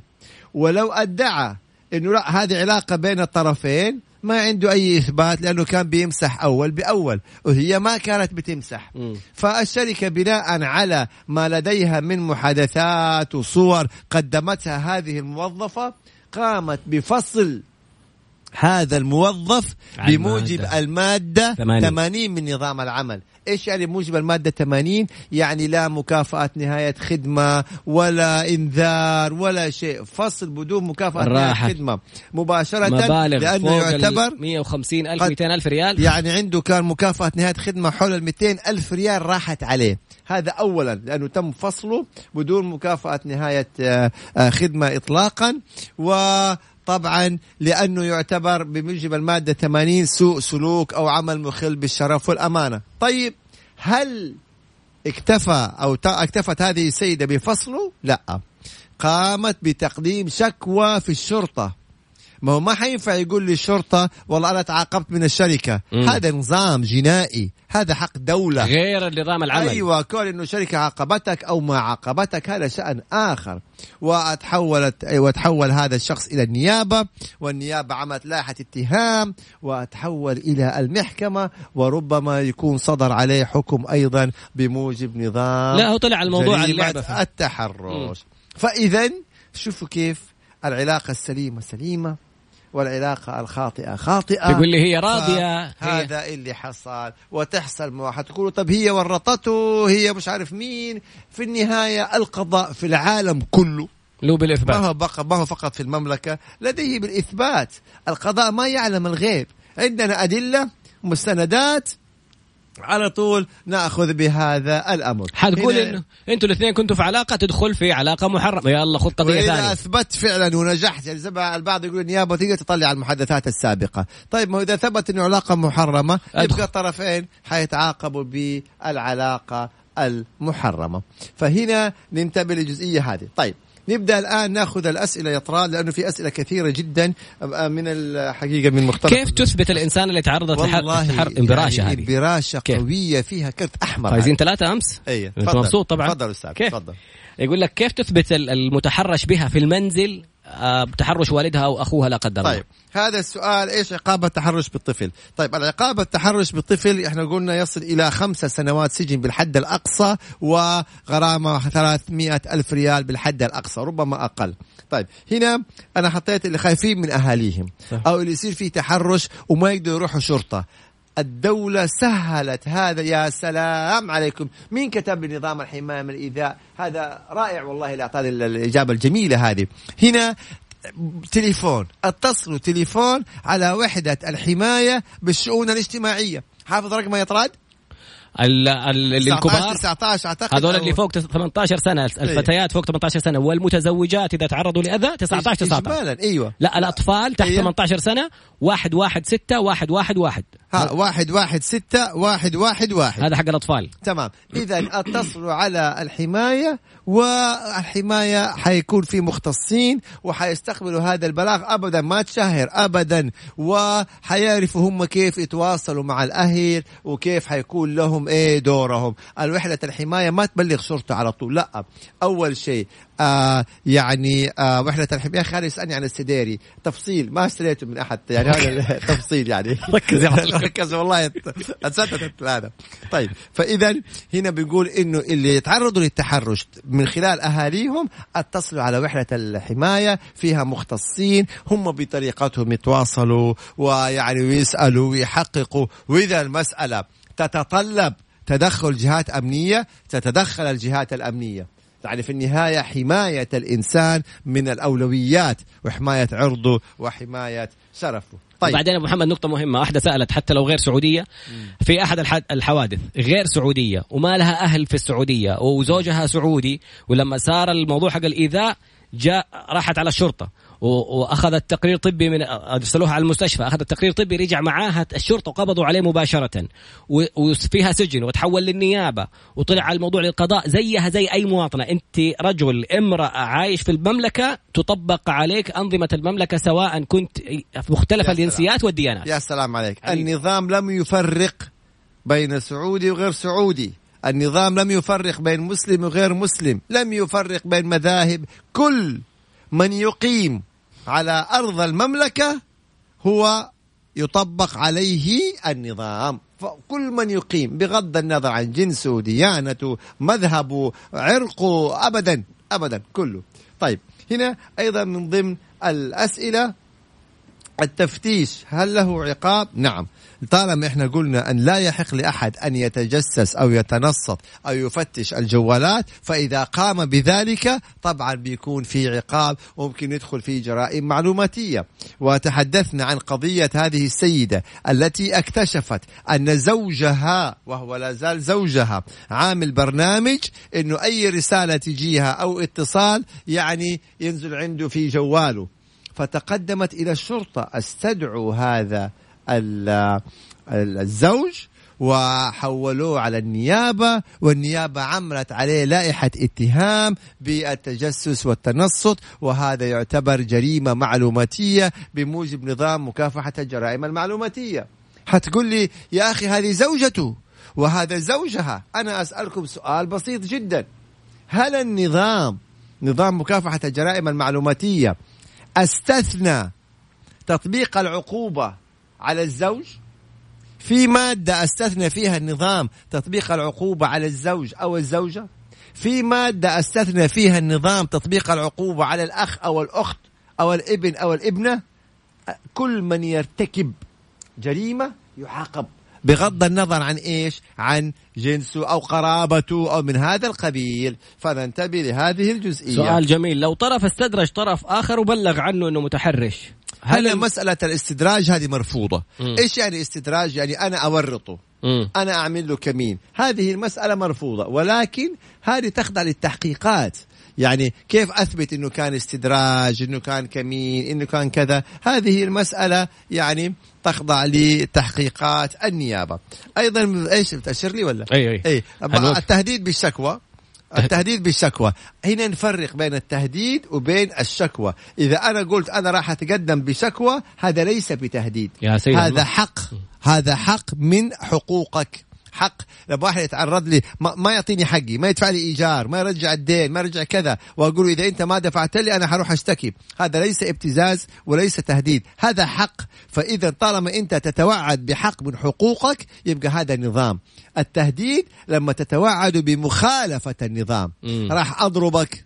[SPEAKER 4] ولو أدعى إنه لا هذه علاقة بين الطرفين ما عنده أي إثبات لأنه كان بيمسح أول بأول وهي ما كانت بتمسح
[SPEAKER 5] مم.
[SPEAKER 4] فالشركة بناء على ما لديها من محادثات وصور قدمتها هذه الموظفة قامت بفصل هذا الموظف بموجب
[SPEAKER 5] المادة.
[SPEAKER 4] المادة
[SPEAKER 5] 80.
[SPEAKER 4] 80 من نظام العمل إيش يعني موجب المادة 80 يعني لا مكافأة نهاية خدمة ولا إنذار ولا شيء. فصل بدون مكافأة نهاية
[SPEAKER 5] راحت.
[SPEAKER 4] خدمة. مباشرة
[SPEAKER 5] مبالغ
[SPEAKER 4] لأنه
[SPEAKER 5] فوق
[SPEAKER 4] يعتبر
[SPEAKER 5] ال 150 ألف
[SPEAKER 4] قد-
[SPEAKER 5] 200 ألف ريال.
[SPEAKER 4] يعني عنده كان مكافأة نهاية خدمة حول ال 200 ألف ريال راحت عليه. هذا أولا لأنه تم فصله بدون مكافأة نهاية آه، آه، خدمة وطبعا لأنه يعتبر بموجب المادة 80 سوء سلوك أو عمل مخل بالشرف والأمانة. طيب هل اكتفى ت- اكتفت هذه السيدة بفصله؟ لا. قامت بتقديم شكوى في الشرطة. ما هو ما حينفع يقول للشرطة والله أنا تعاقبت من الشركة.
[SPEAKER 5] مم.
[SPEAKER 4] هذا نظام جنائي. هذا حق دولة.
[SPEAKER 5] غير نظام العمل.
[SPEAKER 4] أيوه كون إنه شركة عاقبتك أو ما عاقبتك هذا شأن آخر. وتحولت وتحول هذا الشخص إلى النيابة. والنيابة عملت لائحة اتهام. وتحول إلى المحكمة. وربما يكون صدر عليه حكم أيضا بموجب نظام
[SPEAKER 5] لا هو طلع الموضوع فيه.
[SPEAKER 4] التحرش. فاذا شوفوا كيف العلاقة السليمة سليمة. والعلاقة الخاطئة. خاطئة.
[SPEAKER 5] تقول لي هي راضية. هي-
[SPEAKER 4] هذا اللي حصل. وتحصل مو حتقولوا طب هي ورطته هي مش عارف مين. في النهاية القضاء في العالم كله.
[SPEAKER 5] له
[SPEAKER 4] ما
[SPEAKER 5] بالاثبات
[SPEAKER 4] هو بقى ما هو فقط في المملكة لديه بالإثبات. القضاء ما يعلم الغيب. عندنا أدلة مستندات على طول ناخذ بهذا الامر.
[SPEAKER 5] حتقول إنه أنتوا الاثنين كنتوا في علاقة تدخل في علاقة محرمة. يلا خذ قضيه ثانية
[SPEAKER 4] أثبت فعلا ونجحت يعني زي البعض يقول النيابه تقدر تطلع على المحادثات السابقة، طيب ما إذا ثبت إنه علاقة
[SPEAKER 5] محرمة.
[SPEAKER 4] يبقى الطرفين حيتعاقبوا بالعلاقة المحرمة، فهنا ننتبه للجزئية هذه، طيب نبدأ الآن نأخذ الأسئلة يا طراد لأنه في أسئلة كثيرة جدا من الحقيقة من مختلف
[SPEAKER 5] كيف تثبت الإنسان اللي تعرضت لحر
[SPEAKER 4] والله
[SPEAKER 5] لحر انبراشه
[SPEAKER 4] يعني
[SPEAKER 5] هذه
[SPEAKER 4] انبراشه؟ قوية فيها كرت أحمر
[SPEAKER 5] فايزين ثلاثة أمس؟
[SPEAKER 4] اي
[SPEAKER 5] أنت مبسوط طبعا؟
[SPEAKER 4] تفضل
[SPEAKER 5] أستاذ؟
[SPEAKER 4] تفضل.
[SPEAKER 5] يقول لك كيف تثبت ال- المتحرش بها في المنزل آه، بتحرش والدها أو أخوها لا قدر الله
[SPEAKER 4] طيب هذا السؤال إيش عقاب التحرش بالطفل؟ طيب العقاب التحرش بالطفل إحنا قلنا يصل إلى خمسة سنوات سجن بالحد الأقصى وغرامة 300 ألف ريال بالحد الأقصى ربما أقل. طيب هنا أنا حطيت اللي خايفين من أهاليهم
[SPEAKER 5] صح.
[SPEAKER 4] أو اللي يصير فيه تحرش وما يقدروا يروحوا شرطة. الدولة سهلت هذا يا سلام عليكم. مين كتب نظام الحماية من الإيذاء؟ هذا رائع والله اللي أعطاني ال- الإجابة الجميلة هذه. هنا تليفون اتصلوا تليفون على وحدة الحماية بالشؤون الاجتماعية. حافظ رقمها يا طراد
[SPEAKER 5] ال- ال- اللي
[SPEAKER 4] 19
[SPEAKER 5] الكبار
[SPEAKER 4] 19 أعتقد
[SPEAKER 5] هذول اللي فوق 18 سنة الفتيات فوق 18 سنة. والمتزوجات إذا تعرضوا لأذى 19 19
[SPEAKER 4] اجمالا إيوه.
[SPEAKER 5] لا الأطفال تحت
[SPEAKER 4] أيوة.
[SPEAKER 5] 18 سنة واحد واحد ستة واحد واحد واحد.
[SPEAKER 4] ها واحد واحد ستة واحد واحد واحد.
[SPEAKER 5] هذا حق الأطفال.
[SPEAKER 4] تمام. اذا أتصلوا على الحماية والحماية حيكون في مختصين وحيستقبلوا هذا البلاغ ابدا ما تشهر ابدا وحيعرفوا هم كيف يتواصلوا مع الأهل وكيف حيكون لهم إيه دورهم؟ الوحده الحماية ما تبلغ شرطه على طول. لا. أول شيء آه يعني آه وحدة الحماية خالد يسألني عن السديري تفصيل ما اشتريته من أحد. يعني هذا تفصيل يعني.
[SPEAKER 5] ركز. يا عبد
[SPEAKER 4] ركز والله أتسددت هذا طيب فإذا هنا بنقول إنه اللي يتعرضوا للتحرش من خلال أهاليهم اتصلوا على وحدة الحماية فيها مختصين هم بطريقتهم يتواصلوا ويعني ويسالوا ويحققوا. وإذا المسألة تتطلب تدخل جهات أمنية تتدخل الجهات الأمنية. يعني في النهاية حماية الإنسان من الأولويات وحماية عرضه وحماية شرفه.
[SPEAKER 5] طيب. بعدين أبو محمد نقطة مهمة، واحدة سألت حتى لو غير سعودية في أحد الح- الحوادث غير سعودية وما لها أهل في السعودية وزوجها سعودي ولما صار الموضوع حق الإيذاء جاء راحت على الشرطة. و- واخذت تقرير طبي من ارسلوها على المستشفى. اخذت تقرير طبي رجع معاها الشرطة وقبضوا عليه مباشرة. وفيها سجن وتحول للنيابة وطلع على الموضوع للقضاء. زيها زي أي مواطنة. أنت رجل امرأة عايش في المملكة تطبق عليك أنظمة المملكة سواء كنت مختلف
[SPEAKER 4] يا
[SPEAKER 5] الجنسيات والديانات.
[SPEAKER 4] يا سلام عليك.
[SPEAKER 5] حبيبي.
[SPEAKER 4] النظام لم يفرق بين سعودي وغير سعودي. النظام لم يفرق بين مسلم وغير مسلم. لم يفرق بين مذاهب. كل من يقيم على أرض المملكة هو يطبق عليه النظام. فكل من يقيم بغض النظر عن جنسه ديانته مذهبه عرقه أبدا أبدا كله. طيب هنا أيضا من ضمن الأسئلة التفتيش هل له عقاب؟ نعم. طالما إحنا قلنا أن لا يحق لأحد أن يتجسس أو يتنصت أو يفتش الجوالات فإذا قام بذلك طبعا بيكون في عقاب وممكن يدخل في جرائم معلوماتية. وتحدثنا عن قضية هذه السيدة التي اكتشفت أن زوجها وهو لا زال زوجها عامل برنامج إنه أي رسالة تجيها أو اتصال يعني ينزل عنده في جواله. فتقدمت إلى الشرطة استدعوا هذا ال- الزوج وحولوه على النيابة والنيابة عملت عليه لائحة اتهام بالتجسس والتنصت وهذا يعتبر جريمة معلوماتية بموجب نظام مكافحة الجرائم المعلوماتية. حتقول لي يا أخي هذه زوجته وهذا زوجها. أنا أسألكم سؤال بسيط جدا. هل النظام نظام مكافحة الجرائم المعلوماتية أستثنى تطبيق العقوبة على الزوج في مادة أستثنى فيها النظام تطبيق العقوبة على الزوج أو الزوجة؟ في مادة أستثنى فيها النظام تطبيق العقوبة على الأخ أو الأخت أو الابن أو الابنة؟ كل من يرتكب جريمة يعاقب. بغض النظر عن إيش؟ عن جنسه أو قرابته أو من هذا القبيل، فننتبه لهذه الجزئية.
[SPEAKER 5] سؤال جميل لو طرف استدرج طرف آخر وبلغ عنه إنه متحرش
[SPEAKER 4] هل
[SPEAKER 5] الم-
[SPEAKER 4] مسألة الاستدراج هذه مرفوضة
[SPEAKER 5] مم.
[SPEAKER 4] إيش يعني استدراج يعني أنا أورطه
[SPEAKER 5] مم.
[SPEAKER 4] أنا أعمل له كمين هذه المسألة مرفوضة ولكن هذه تخضع للتحقيقات يعني كيف أثبت أنه كان استدراج أنه كان كمين أنه كان كذا؟ هذه المسألة يعني تخضع لتحقيقات النيابة. أيضا إيش بتأشر لي ولا؟
[SPEAKER 5] أي
[SPEAKER 4] أي.
[SPEAKER 5] هنوقف.
[SPEAKER 4] التهديد بالشكوى. التهديد بالشكوى. هنا نفرق بين التهديد وبين الشكوى. إذا أنا قلت أنا راح أتقدم بشكوى هذا ليس بتهديد.
[SPEAKER 5] يا سيد
[SPEAKER 4] هذا
[SPEAKER 5] الله.
[SPEAKER 4] حق. هذا حق من حقوقك. حق. لما واحد يتعرض لي ما, ما يعطيني حقي ما يدفع لي إيجار ما يرجع الدين ما يرجع كذا. وأقول إذا أنت ما دفعت لي أنا حروح أشتكي. هذا ليس ابتزاز وليس تهديد هذا حق. فإذا طالما أنت تتوعد بحق من حقوقك يبقى هذا نظام. التهديد لما تتوعد بمخالفة النظام. راح أضربك.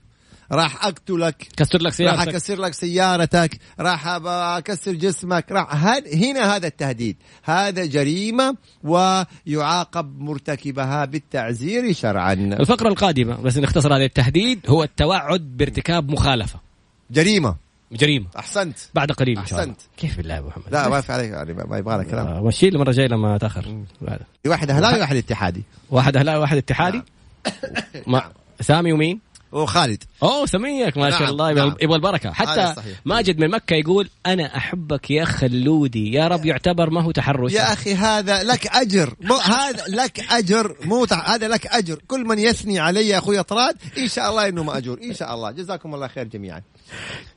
[SPEAKER 4] راح أقتلك.
[SPEAKER 5] كسر لك
[SPEAKER 4] راح
[SPEAKER 5] سيارتك.
[SPEAKER 4] أكسر لك سيارتك. راح أكسر جسمك. راح هاد هنا هذا التهديد. هذا جريمة ويعاقب مرتكبها بالتعزير شرعا.
[SPEAKER 5] الفقرة القادمة بس نختصر هذا التهديد هو التوعد بارتكاب مخالفة.
[SPEAKER 4] جريمة.
[SPEAKER 5] جريمة.
[SPEAKER 4] أحسنت.
[SPEAKER 5] بعد قليل إن شاء الله.
[SPEAKER 4] أحسنت.
[SPEAKER 5] كيف بالله يا أبو محمد
[SPEAKER 4] لا ما في عليك يعني ما يبغى لك كلام.
[SPEAKER 5] آه، مشي المرة الجاية لما
[SPEAKER 4] تأخر. واحد اهلاوي وواحد اتحادي.
[SPEAKER 5] واحد اهلاوي واحد اتحادي. ما سامي ومين؟
[SPEAKER 4] وخالد
[SPEAKER 5] أوه سميك ما شاء
[SPEAKER 4] نعم،
[SPEAKER 5] الله يبغى
[SPEAKER 4] نعم.
[SPEAKER 5] يبغى
[SPEAKER 4] البركة.
[SPEAKER 5] حتى. ماجد من مكة يقول أنا أحبك يا خلودي يا رب يعتبر ما هو تحرش.
[SPEAKER 4] يا أخي هذا لك أجر. مو هذا لك أجر. مو هذا لك أجر. كل من يثني علي يا أخوي طراد إن شاء الله إنه ماجور إن شاء الله. جزاكم الله خير جميعا.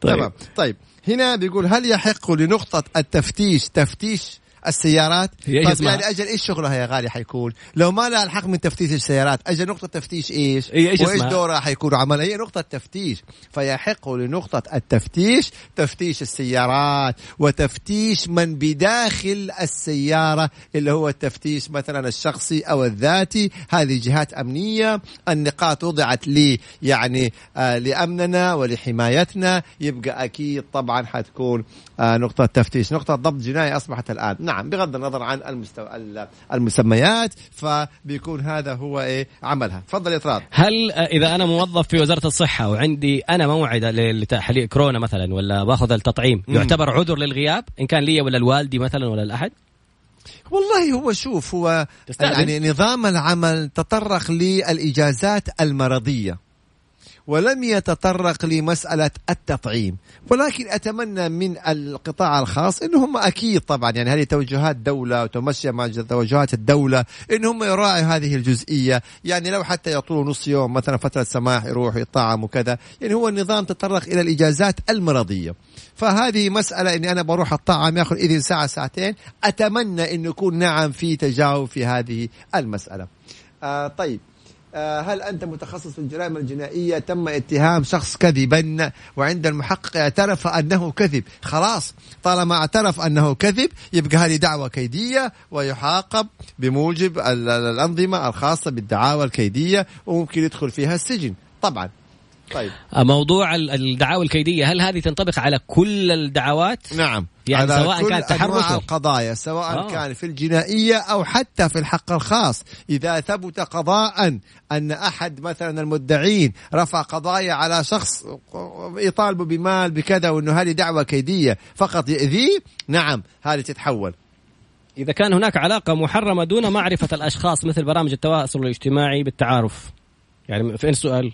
[SPEAKER 5] طيب.
[SPEAKER 4] تمام. طيب. هنا بيقول هل يحق لنقطة التفتيش تفتيش السيارات.
[SPEAKER 5] هي اسمها؟
[SPEAKER 4] يعني أجل إيش شغلها يا غالي حيكون؟ لو ما لها الحق من تفتيش السيارات أجل نقطة تفتيش إيش؟
[SPEAKER 5] هي إيش وإيش؟
[SPEAKER 4] دورها حيكون؟ عملها هي نقطة تفتيش. فيحق لنقطة التفتيش تفتيش السيارات وتفتيش من بداخل السيارة اللي هو التفتيش مثلا الشخصي أو الذاتي. هذه جهات أمنية. النقاط وضعت لي يعني آه لأمننا ولحمايتنا. يبقى أكيد طبعا حتكون آه نقطة تفتيش. نقطة ضبط جنائي أصبحت الآن. نعم بغض النظر عن المستو... ال- المسميات فبيكون هذا هو إيه عملها تفضل يا طراد
[SPEAKER 5] هل إذا أنا موظف في وزارة الصحة وعندي أنا موعد لتحليل كورونا مثلا ولا باخذ التطعيم
[SPEAKER 4] مم.
[SPEAKER 5] يعتبر عذر للغياب إن كان لي ولا الوالدي مثلا ولا الأحد
[SPEAKER 4] والله هو شوف هو. يعني نظام العمل تطرق للإجازات المرضية ولم يتطرق لمسألة التطعيم. ولكن أتمنى من القطاع الخاص إن هم أكيد طبعا يعني هذه توجهات دولة وتمشي مع توجهات الدولة إن هم يراعوا هذه الجزئية. يعني لو حتى يعطوا نص يوم مثلا فترة سماح يروحوا يطعموا وكذا يعني هو النظام تطرق إلى الإجازات المرضية. فهذه مسألة إني أنا بروح الطعام يأخذ إذن ساعة ساعتين. أتمنى إنه يكون نعم في تجاوب في هذه المسألة. آه طيب. هل أنت متخصص في الجرائم الجنائية؟ تم اتهام شخص كذبا وعند المحقق اعترف أنه كذب. خلاص طالما اعترف أنه كذب يبقى هذه دعوة كيدية ويحاقب بموجب ال- ال- الأنظمة الخاصة بالدعاوى الكيدية وممكن يدخل فيها السجن. طبعا. طيب.
[SPEAKER 5] موضوع ال- الدعاوى الكيدية هل هذه تنطبق على كل الدعوات؟
[SPEAKER 4] نعم.
[SPEAKER 5] يعني سواء
[SPEAKER 4] كل
[SPEAKER 5] كان تحرش
[SPEAKER 4] القضايا سواء
[SPEAKER 5] آه.
[SPEAKER 4] آه. كان في الجنائية أو حتى في الحق الخاص. إذا ثبت قضاء أن أحد مثلا المدعين رفع قضايا على شخص يطالبه بمال بكذا وأنه هذه دعوة كيدية فقط يأذيه نعم هذه تتحول.
[SPEAKER 5] إذا كان هناك علاقة محرمة دون معرفة الأشخاص مثل برامج التواصل الاجتماعي بالتعارف. يعني فين السؤال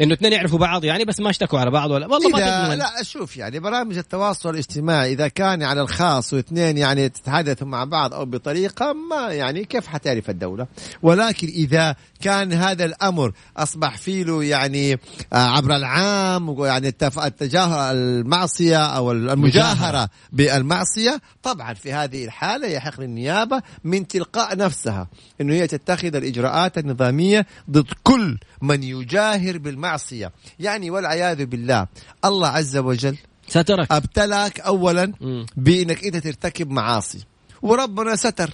[SPEAKER 5] إنه اثنين يعرفوا بعض يعني بس ما اشتكوا على بعض ولا والله ما.
[SPEAKER 4] لا شوف يعني برامج التواصل الاجتماعي إذا كان على الخاص واثنين يعني تتحدثوا مع بعض أو بطريقة ما يعني كيف حتعرف الدولة ولكن إذا كان هذا الأمر أصبح فيه له يعني آه، عبر العام يعني التجاهل المعصية أو المجاهرة بالمعصية طبعا في هذه الحالة يحق للنيابة من تلقاء نفسها أنه هي تتخذ الإجراءات النظامية ضد كل من يجاهر بالمعصية يعني والعياذ بالله الله عز وجل
[SPEAKER 5] سترك.
[SPEAKER 4] أبتلاك اولا. بإنك أنت ترتكب معاصي. وربنا ستر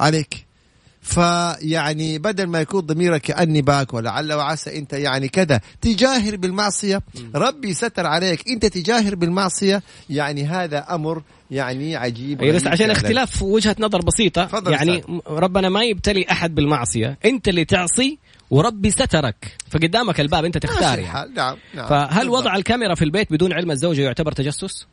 [SPEAKER 4] عليك. فيعني بدل ما يكون ضميرك كأنبك ولعل وعسى أنت يعني كذا تجاهر بالمعصية. ربي ستر عليك. أنت تجاهر بالمعصية. يعني هذا أمر يعني عجيب
[SPEAKER 5] بس عشان. اختلاف وجهة نظر
[SPEAKER 4] بسيطة
[SPEAKER 5] يعني ربنا ما يبتلي أحد بالمعصية. أنت اللي تعصي وربي سترك فقدامك الباب انت تختار يعني.
[SPEAKER 4] نعم نعم
[SPEAKER 5] فهل. وضع الكاميرا في البيت بدون علم الزوجة يعتبر تجسس؟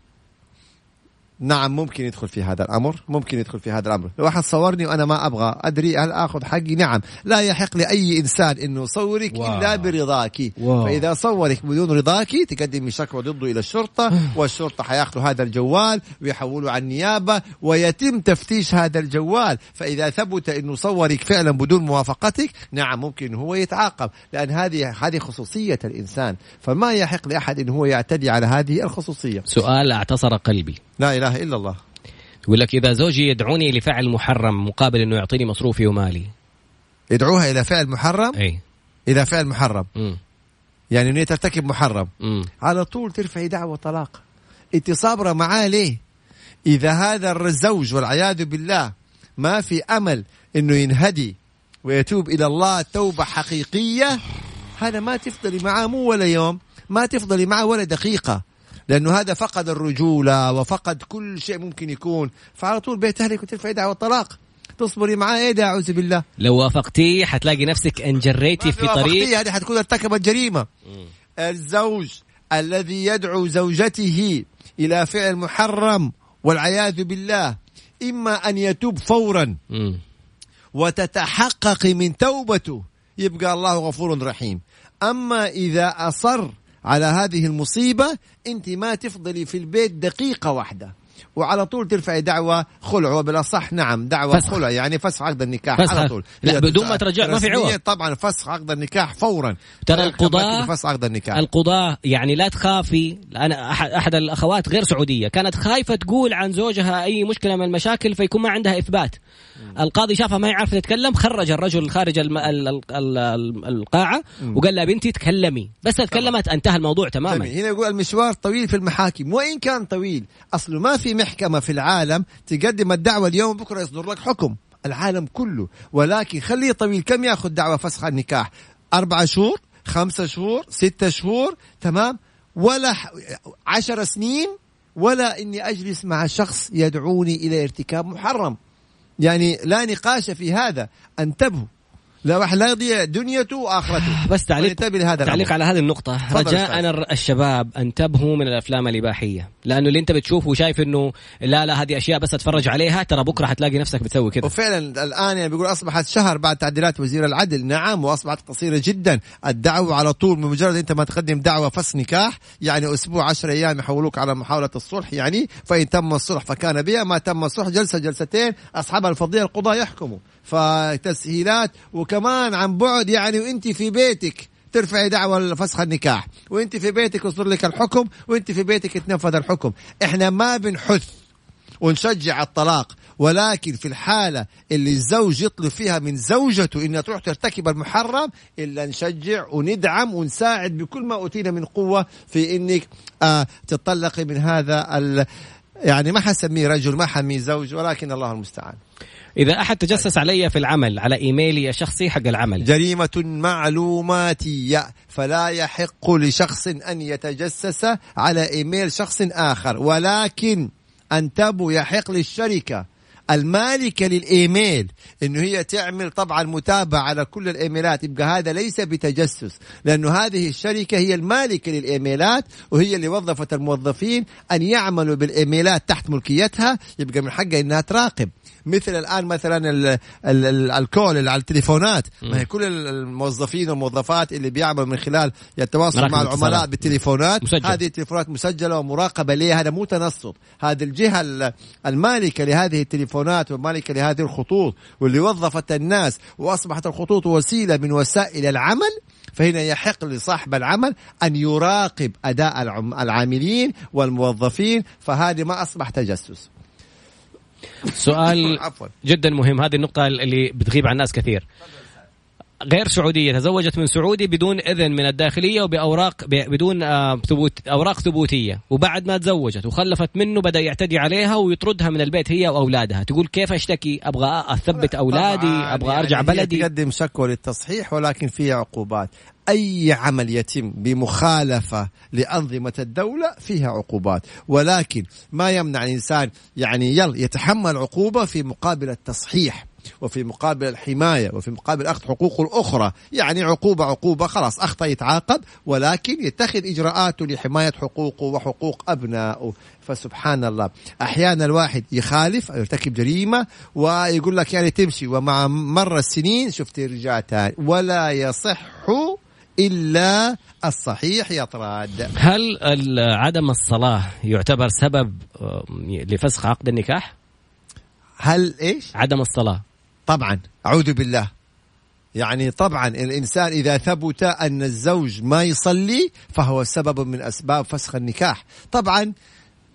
[SPEAKER 4] نعم ممكن يدخل في هذا الأمر ممكن يدخل في هذا الأمر. لو واحد صورني وأنا ما أبغى أدري هل آخذ حقي؟ نعم. لا يحق لأي إنسان إنه يصورك
[SPEAKER 5] wow.
[SPEAKER 4] إلا برضاك.
[SPEAKER 5] wow.
[SPEAKER 4] فإذا صورك بدون رضاك تقدمي شكوى ضده إلى الشرطة والشرطة حياخذوا هذا الجوال ويحولوا على النيابه ويتم تفتيش هذا الجوال. فإذا ثبت إنه صورك فعلا بدون موافقتك نعم ممكن هو يتعاقب. لأن هذه هذه خصوصية الإنسان. فما يحق لأحد انه هو يعتدي على هذه الخصوصية.
[SPEAKER 5] سؤال اعتصر قلبي.
[SPEAKER 4] لا إله إلا الله.
[SPEAKER 5] يقول لك إذا زوجي يدعوني لفعل محرم مقابل إنه يعطيني مصروفي ومالي.
[SPEAKER 4] يدعوها إلى فعل محرم؟
[SPEAKER 5] إي.
[SPEAKER 4] إلى فعل محرم.
[SPEAKER 5] امم
[SPEAKER 4] يعني إنه هي ترتكب محرم.
[SPEAKER 5] امم
[SPEAKER 4] على طول ترفعي دعوة طلاق انت صابره معاه ليه؟ إذا هذا الزوج والعياذ بالله ما في أمل إنه ينهدي ويتوب إلى الله توبة حقيقية هذا ما تفضلي معاه مو ولا يوم ما تفضلي معاه ولا دقيقة. لأنه هذا فقد الرجولة وفقد كل شيء ممكن يكون. فعلى طول بيت أهلك وترفعي دعوه طلاق تصبري معاه إيه ده أعوذ بالله.
[SPEAKER 5] لو وافقتيه حتلاقي نفسك أنجريتي في طريق.
[SPEAKER 4] هذه حتكون ارتكبت جريمة الزوج الذي يدعو زوجته إلى فعل محرم والعياذ بالله إما أن يتوب فورا
[SPEAKER 5] مم.
[SPEAKER 4] وتتحقق من توبته يبقى الله غفور رحيم. أما إذا أصر على هذه المصيبة أنت ما تفضلي في البيت دقيقة واحدة. وعلى طول ترفعي دعوة خلع وبالأصح نعم دعوة
[SPEAKER 5] فسخ.
[SPEAKER 4] خلع يعني فسخ عقد النكاح
[SPEAKER 5] فسخ.
[SPEAKER 4] على طول.
[SPEAKER 5] لا، بدون ما ترجع، ما في عوض.
[SPEAKER 4] طبعا فسخ عقد النكاح فورا.
[SPEAKER 5] ترى القضاء-
[SPEAKER 4] يحكم فسخ عقد النكاح.
[SPEAKER 5] القضاة يعني لا تخافي. أنا أحد, أحد الأخوات غير سعودية كانت خايفة تقول عن زوجها أي مشكلة من المشاكل فيكون ما عندها إثبات. القاضي شافها ما هي عارفة تتكلم خرج الرجل خارج الم... ال... ال... ال... ال- القاعة وقال لها بنتي تكلمي. بس تكلمت انتهى الموضوع تماما.
[SPEAKER 4] جميل. هنا يقول المشوار طويل في المحاكم وإن كان طويل أصله ما في محكمة في العالم تقدم الدعوة اليوم بكرة يصدر لك حكم العالم كله. ولكن خليه طويل كم يأخذ دعوة فسخ النكاح؟ أربعة شهور خمسة شهور ستة شهور تمام؟ ولا ح- عشر سنين ولا إني أجلس مع شخص يدعوني إلى ارتكاب محرم. يعني لا نقاش في هذا. أنتبهوا. لا واحد لا يضيع دنيته وآخرته.
[SPEAKER 5] بس تعليق
[SPEAKER 4] فننتبه لهذا
[SPEAKER 5] تعليق. على هذه النقطة. رجاء الشباب انتبهوا من الأفلام الإباحية. لأنه اللي أنت بتشوفه وشايف إنه لا لا هذه أشياء بس أتفرج عليها ترى بكرة حتلاقي نفسك بتسوي كذا
[SPEAKER 4] وفعلا الآن يعني بيقول أصبحت شهر بعد تعديلات وزير العدل. نعم وأصبحت قصيرة جدا. الدعوة على طول من مجرد أنت ما تقدم دعوة فسخ نكاح يعني أسبوع 10 أيام يحولوك على محاولة الصلح يعني فإن تم الصلح فكان بها ما تم الصلح جلسة جلستين أصحاب الفضيله القضاه يحكموا. فتسهيلات وكمان عن بعد يعني وانت في بيتك ترفعي دعوة لفسخ النكاح. وانت في بيتك يصدر لك الحكم وانت في بيتك يتنفذ الحكم. إحنا ما بنحث ونشجع الطلاق ولكن في الحالة اللي الزوج يطلب فيها من زوجته إنها تروح ترتكب المحرم إلا نشجع وندعم ونساعد بكل ما أوتينا من قوة في إنك آه تطلقي من هذا ال يعني ما حسميه رجل ما حميه زوج ولكن الله المستعان.
[SPEAKER 5] إذا أحد تجسس علي في العمل على إيميلي الشخصي حق العمل.
[SPEAKER 4] جريمة معلوماتية فلا يحق لشخص أن يتجسس على إيميل شخص آخر ولكن انتبهوا يحق للشركة المالكة للإيميل إنه هي تعمل طبعا متابعة على كل الإيميلات. يبقى هذا ليس بتجسس لأنه هذه الشركة هي المالكة للإيميلات وهي اللي وظفت الموظفين أن يعملوا بالإيميلات تحت ملكيتها. يبقى من حقها إنها تراقب. مثل الآن مثلا ال ال ال الكول اللي على التليفونات. ما هي كل الموظفين والموظفات اللي بيعملوا من خلال
[SPEAKER 5] مراكز
[SPEAKER 4] مع. العملاء بالتليفونات
[SPEAKER 5] مسجل.
[SPEAKER 4] هذه التليفونات مسجلة ومراقبة ليه؟ هذا مو تنصت هذه الجهة ال- المالكة لهذه التليفونات والمالكة لهذه الخطوط واللي وظفت الناس وأصبحت الخطوط وسيلة من وسائل العمل فهنا يحق لصاحب العمل أن يراقب أداء العاملين والموظفين فهذه ما أصبح تجسس.
[SPEAKER 5] سؤال جدا مهم. هذه النقطة اللي بتغيب عن ناس كثير. غير سعودية تزوجت من سعودي بدون إذن من الداخلية وبأوراق بدون آه، ثبوت أوراق ثبوتية. وبعد ما تزوجت وخلفت منه بدأ يعتدي عليها ويطردها من البيت هي وأولادها. تقول كيف أشتكي؟ أبغى أثبت أولادي أبغى أرجع
[SPEAKER 4] يعني هي
[SPEAKER 5] بلدي.
[SPEAKER 4] تقدم شكوى للتصحيح ولكن فيها عقوبات. أي عمل يتم بمخالفة لأنظمة الدولة فيها عقوبات. ولكن ما يمنع الإنسان يعني يل يتحمل عقوبة في مقابل التصحيح وفي مقابل الحماية وفي مقابل أخذ حقوقه الأخرى يعني عقوبة عقوبة خلاص أخطأ يتعاقب ولكن يتخذ إجراءاته لحماية حقوقه وحقوق أبنائه. فسبحان الله أحيانا الواحد يخالف أو يرتكب جريمة ويقول لك يعني تمشي. ومع مر السنين شفت رجع تاني ولا يصح إلا الصحيح يطراد
[SPEAKER 5] هل عدم الصلاة يعتبر سبب لفسخ عقد النكاح؟
[SPEAKER 4] هل إيش؟
[SPEAKER 5] عدم الصلاة.
[SPEAKER 4] طبعا. أعوذ بالله. يعني طبعا الإنسان إذا ثبت أن الزوج ما يصلي فهو سبب من أسباب فسخ النكاح. طبعا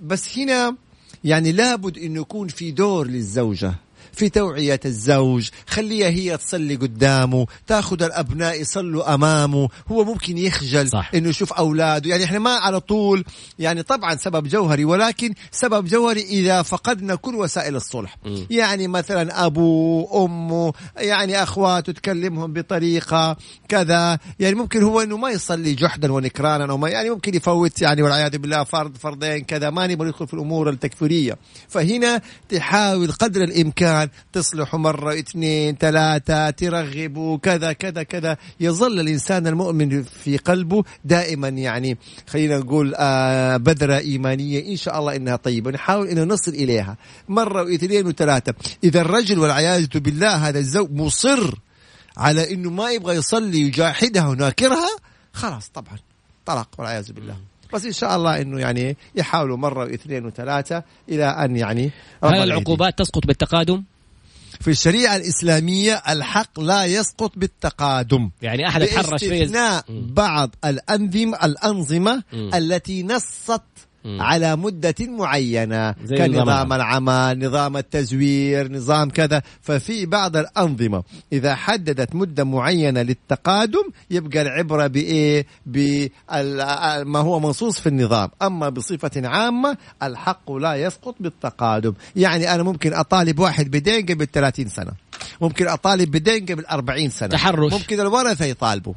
[SPEAKER 4] بس هنا يعني لابد أنه يكون في دور للزوجة. في توعية الزوج. خليها هي تصلي قدامه تاخذ الأبناء يصلوا أمامه. هو ممكن يخجل
[SPEAKER 5] صح.
[SPEAKER 4] إنه يشوف أولاده. يعني إحنا ما على طول يعني طبعا سبب جوهري ولكن سبب جوهري إذا فقدنا كل وسائل الصلح.
[SPEAKER 5] مم.
[SPEAKER 4] يعني مثلا ابوه أمه يعني أخواته تكلمهم بطريقة كذا. يعني ممكن هو إنه ما يصلي جحدا ونكرانا أو ما يعني ممكن يفوت يعني والعياذ بالله فرض فرضين كذا. ما نبغى ندخل في الأمور التكفيرية. فهنا تحاول قدر الإمكان كان تصلح مرة اثنين ثلاثة ترغب كذا كذا كذا. يظل الإنسان المؤمن في قلبه دائما يعني خلينا نقول آه بذرة إيمانية إن شاء الله إنها طيبة. نحاول إنه نصل إليها. مرة واثنين وثلاثة. إذا الرجل والعياذ بالله هذا الزوج مصر على إنه ما يبغى يصلي يجاحدها وناكرها خلاص طبعا. طلاق والعياذ بالله. بس إن شاء الله إنه يعني يحاولوا مرة واثنين وثلاثة إلى أن يعني
[SPEAKER 5] هل. العقوبات تسقط بالتقادم؟
[SPEAKER 4] في الشريعة الإسلامية الحق لا يسقط بالتقادم
[SPEAKER 5] يعني أحد يتحرش فيه.
[SPEAKER 4] بعض الأنظمة الأنظمة. التي نصت
[SPEAKER 5] مم.
[SPEAKER 4] على مدة معينة كنظام
[SPEAKER 5] نظام
[SPEAKER 4] العمل نظام التزوير نظام كذا. ففي بعض الأنظمة إذا حددت مدة معينة للتقادم يبقى العبرة بإيه؟ بما هو منصوص في النظام. أما بصفة عامة الحق لا يسقط بالتقادم. يعني أنا ممكن أطالب واحد بدين قبل 30 سنة. ممكن أطالب بدين قبل 40 سنة.
[SPEAKER 5] تحرش.
[SPEAKER 4] ممكن الورثة يطالبوا.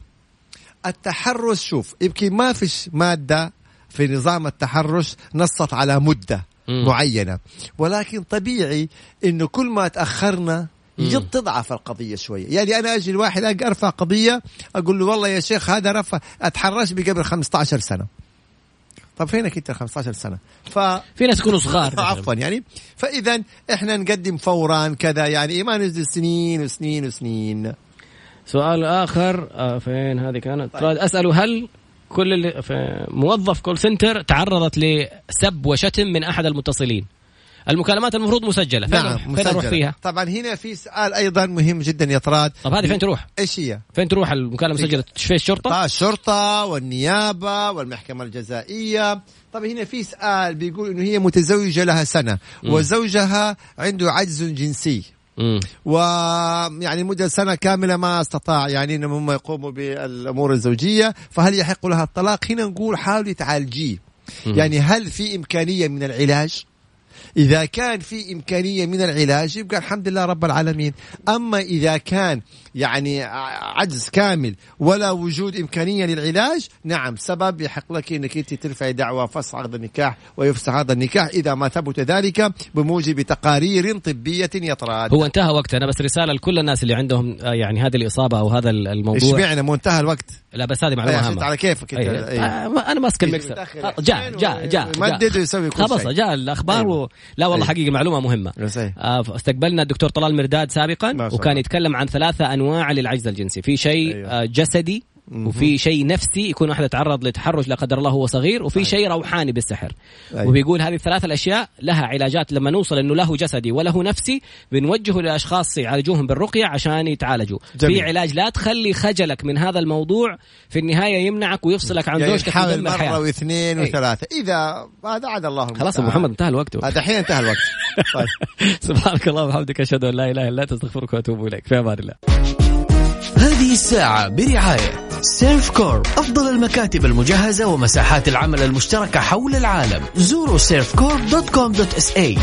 [SPEAKER 4] التحرش شوف يمكن ما فيش مادة في نظام التحرش نصت على مدة
[SPEAKER 5] مم.
[SPEAKER 4] معينة ولكن طبيعي انه كل ما تأخرنا. يجد تضعف القضية شوية يعني أنا أجي الواحد أرفع قضية أقول له والله يا شيخ هذا رفع أتحرش بي قبل 15 سنة طب فينك أنت 15 سنة ف
[SPEAKER 5] في ناس يكونوا صغار.
[SPEAKER 4] عفوا يعني فإذا إحنا نقدم فورا كذا يعني ما نجلس سنين وسنين وسنين
[SPEAKER 5] سؤال آخر آه فين هذه كانت طيب. اساله هل كل اللي في موظف كول سنتر تعرضت لسب وشتم من أحد المتصلين. المكالمات المفروض مسجلة. فين,
[SPEAKER 4] نعم
[SPEAKER 5] فين أروح
[SPEAKER 4] مسجلة.
[SPEAKER 5] فيها؟
[SPEAKER 4] طبعا هنا في سؤال أيضا مهم جدا يا طراد
[SPEAKER 5] طب هذه فين تروح؟
[SPEAKER 4] إيش هي؟
[SPEAKER 5] فين تروح المكالمة مسجلة؟ في الشرطة؟
[SPEAKER 4] آه الشرطة والنيابة والمحكمة الجزائية. طب هنا في سؤال بيقول إنه هي متزوجة لها
[SPEAKER 5] مم.
[SPEAKER 4] وزوجها عنده عجز جنسي. ويعني مدة سنة كاملة ما استطاع يعني إنهم هم يقوموا بالأمور الزوجية فهل يحق لها الطلاق؟ هنا نقول حاولي تعالجيه. يعني هل في إمكانية من العلاج؟ إذا كان في إمكانية من العلاج يبقى الحمد لله رب العالمين أما إذا كان يعني عجز كامل ولا وجود إمكانية للعلاج نعم سبب يحق لك أنك أنت ترفعي دعوى فسخ هذا النكاح ويفسخ هذا النكاح إذا ما ثبت ذلك بموجب تقارير طبية يطراد
[SPEAKER 5] هو انتهى وقتنا بس رسالة لكل الناس اللي عندهم آه، يعني هذه الإصابة أو هذا الموضوع
[SPEAKER 4] معنى منتهى الوقت
[SPEAKER 5] لا بس هذه معلومة
[SPEAKER 4] أي،
[SPEAKER 5] هامة
[SPEAKER 4] على كيفك أنت
[SPEAKER 5] أي.
[SPEAKER 4] أي.
[SPEAKER 5] آه، ما- أنا ماسك المكسر آه، جاء جاء جاء جاء.
[SPEAKER 4] ويسوي كل
[SPEAKER 5] خلاص
[SPEAKER 4] شيء.
[SPEAKER 5] جاء الأخبار و... لا والله
[SPEAKER 4] أيوة.
[SPEAKER 5] حقيقة معلومة مهمة
[SPEAKER 4] صحيح
[SPEAKER 5] آه، استقبلنا الدكتور طلال مرداد سابقا وكان. يتكلم عن ثلاثة أنواع للعجز الجنسي في شيء
[SPEAKER 4] أيوة.
[SPEAKER 5] آه، جسدي وفي شيء نفسي يكون احد يتعرض لتحرش لا قدر الله وهو صغير وفي شيء روحاني بالسحر
[SPEAKER 4] أيوة.
[SPEAKER 5] وبيقول هذه الثلاث الأشياء لها علاجات لما نوصل إنه له جسدي وله نفسي بنوجهه لاشخاص يعالجوهم بالرقية عشان يتعالجوا
[SPEAKER 4] جميل.
[SPEAKER 5] في علاج لا تخلي خجلك من هذا الموضوع في النهاية يمنعك ويفصلك عن
[SPEAKER 4] يعني
[SPEAKER 5] زوجتك
[SPEAKER 4] حاول
[SPEAKER 5] ويدمر
[SPEAKER 4] مرة
[SPEAKER 5] حياتك
[SPEAKER 4] واثنين
[SPEAKER 5] أي.
[SPEAKER 4] وثلاثة إذا هذا عاد الله
[SPEAKER 5] خلاص. ابو محمد انتهى الوقت
[SPEAKER 4] هذا الحين انتهى الوقت طيب.
[SPEAKER 5] سبحانك اللهم وبحمدك أشهد أن لا إله إلا أنت أستغفرك وأتوب إليك في أمان الله
[SPEAKER 1] هذه الساعة برعاية Servcorp أفضل المكاتب المجهزة ومساحات العمل المشتركة حول العالم. زوروا Servcorp dot com dot SA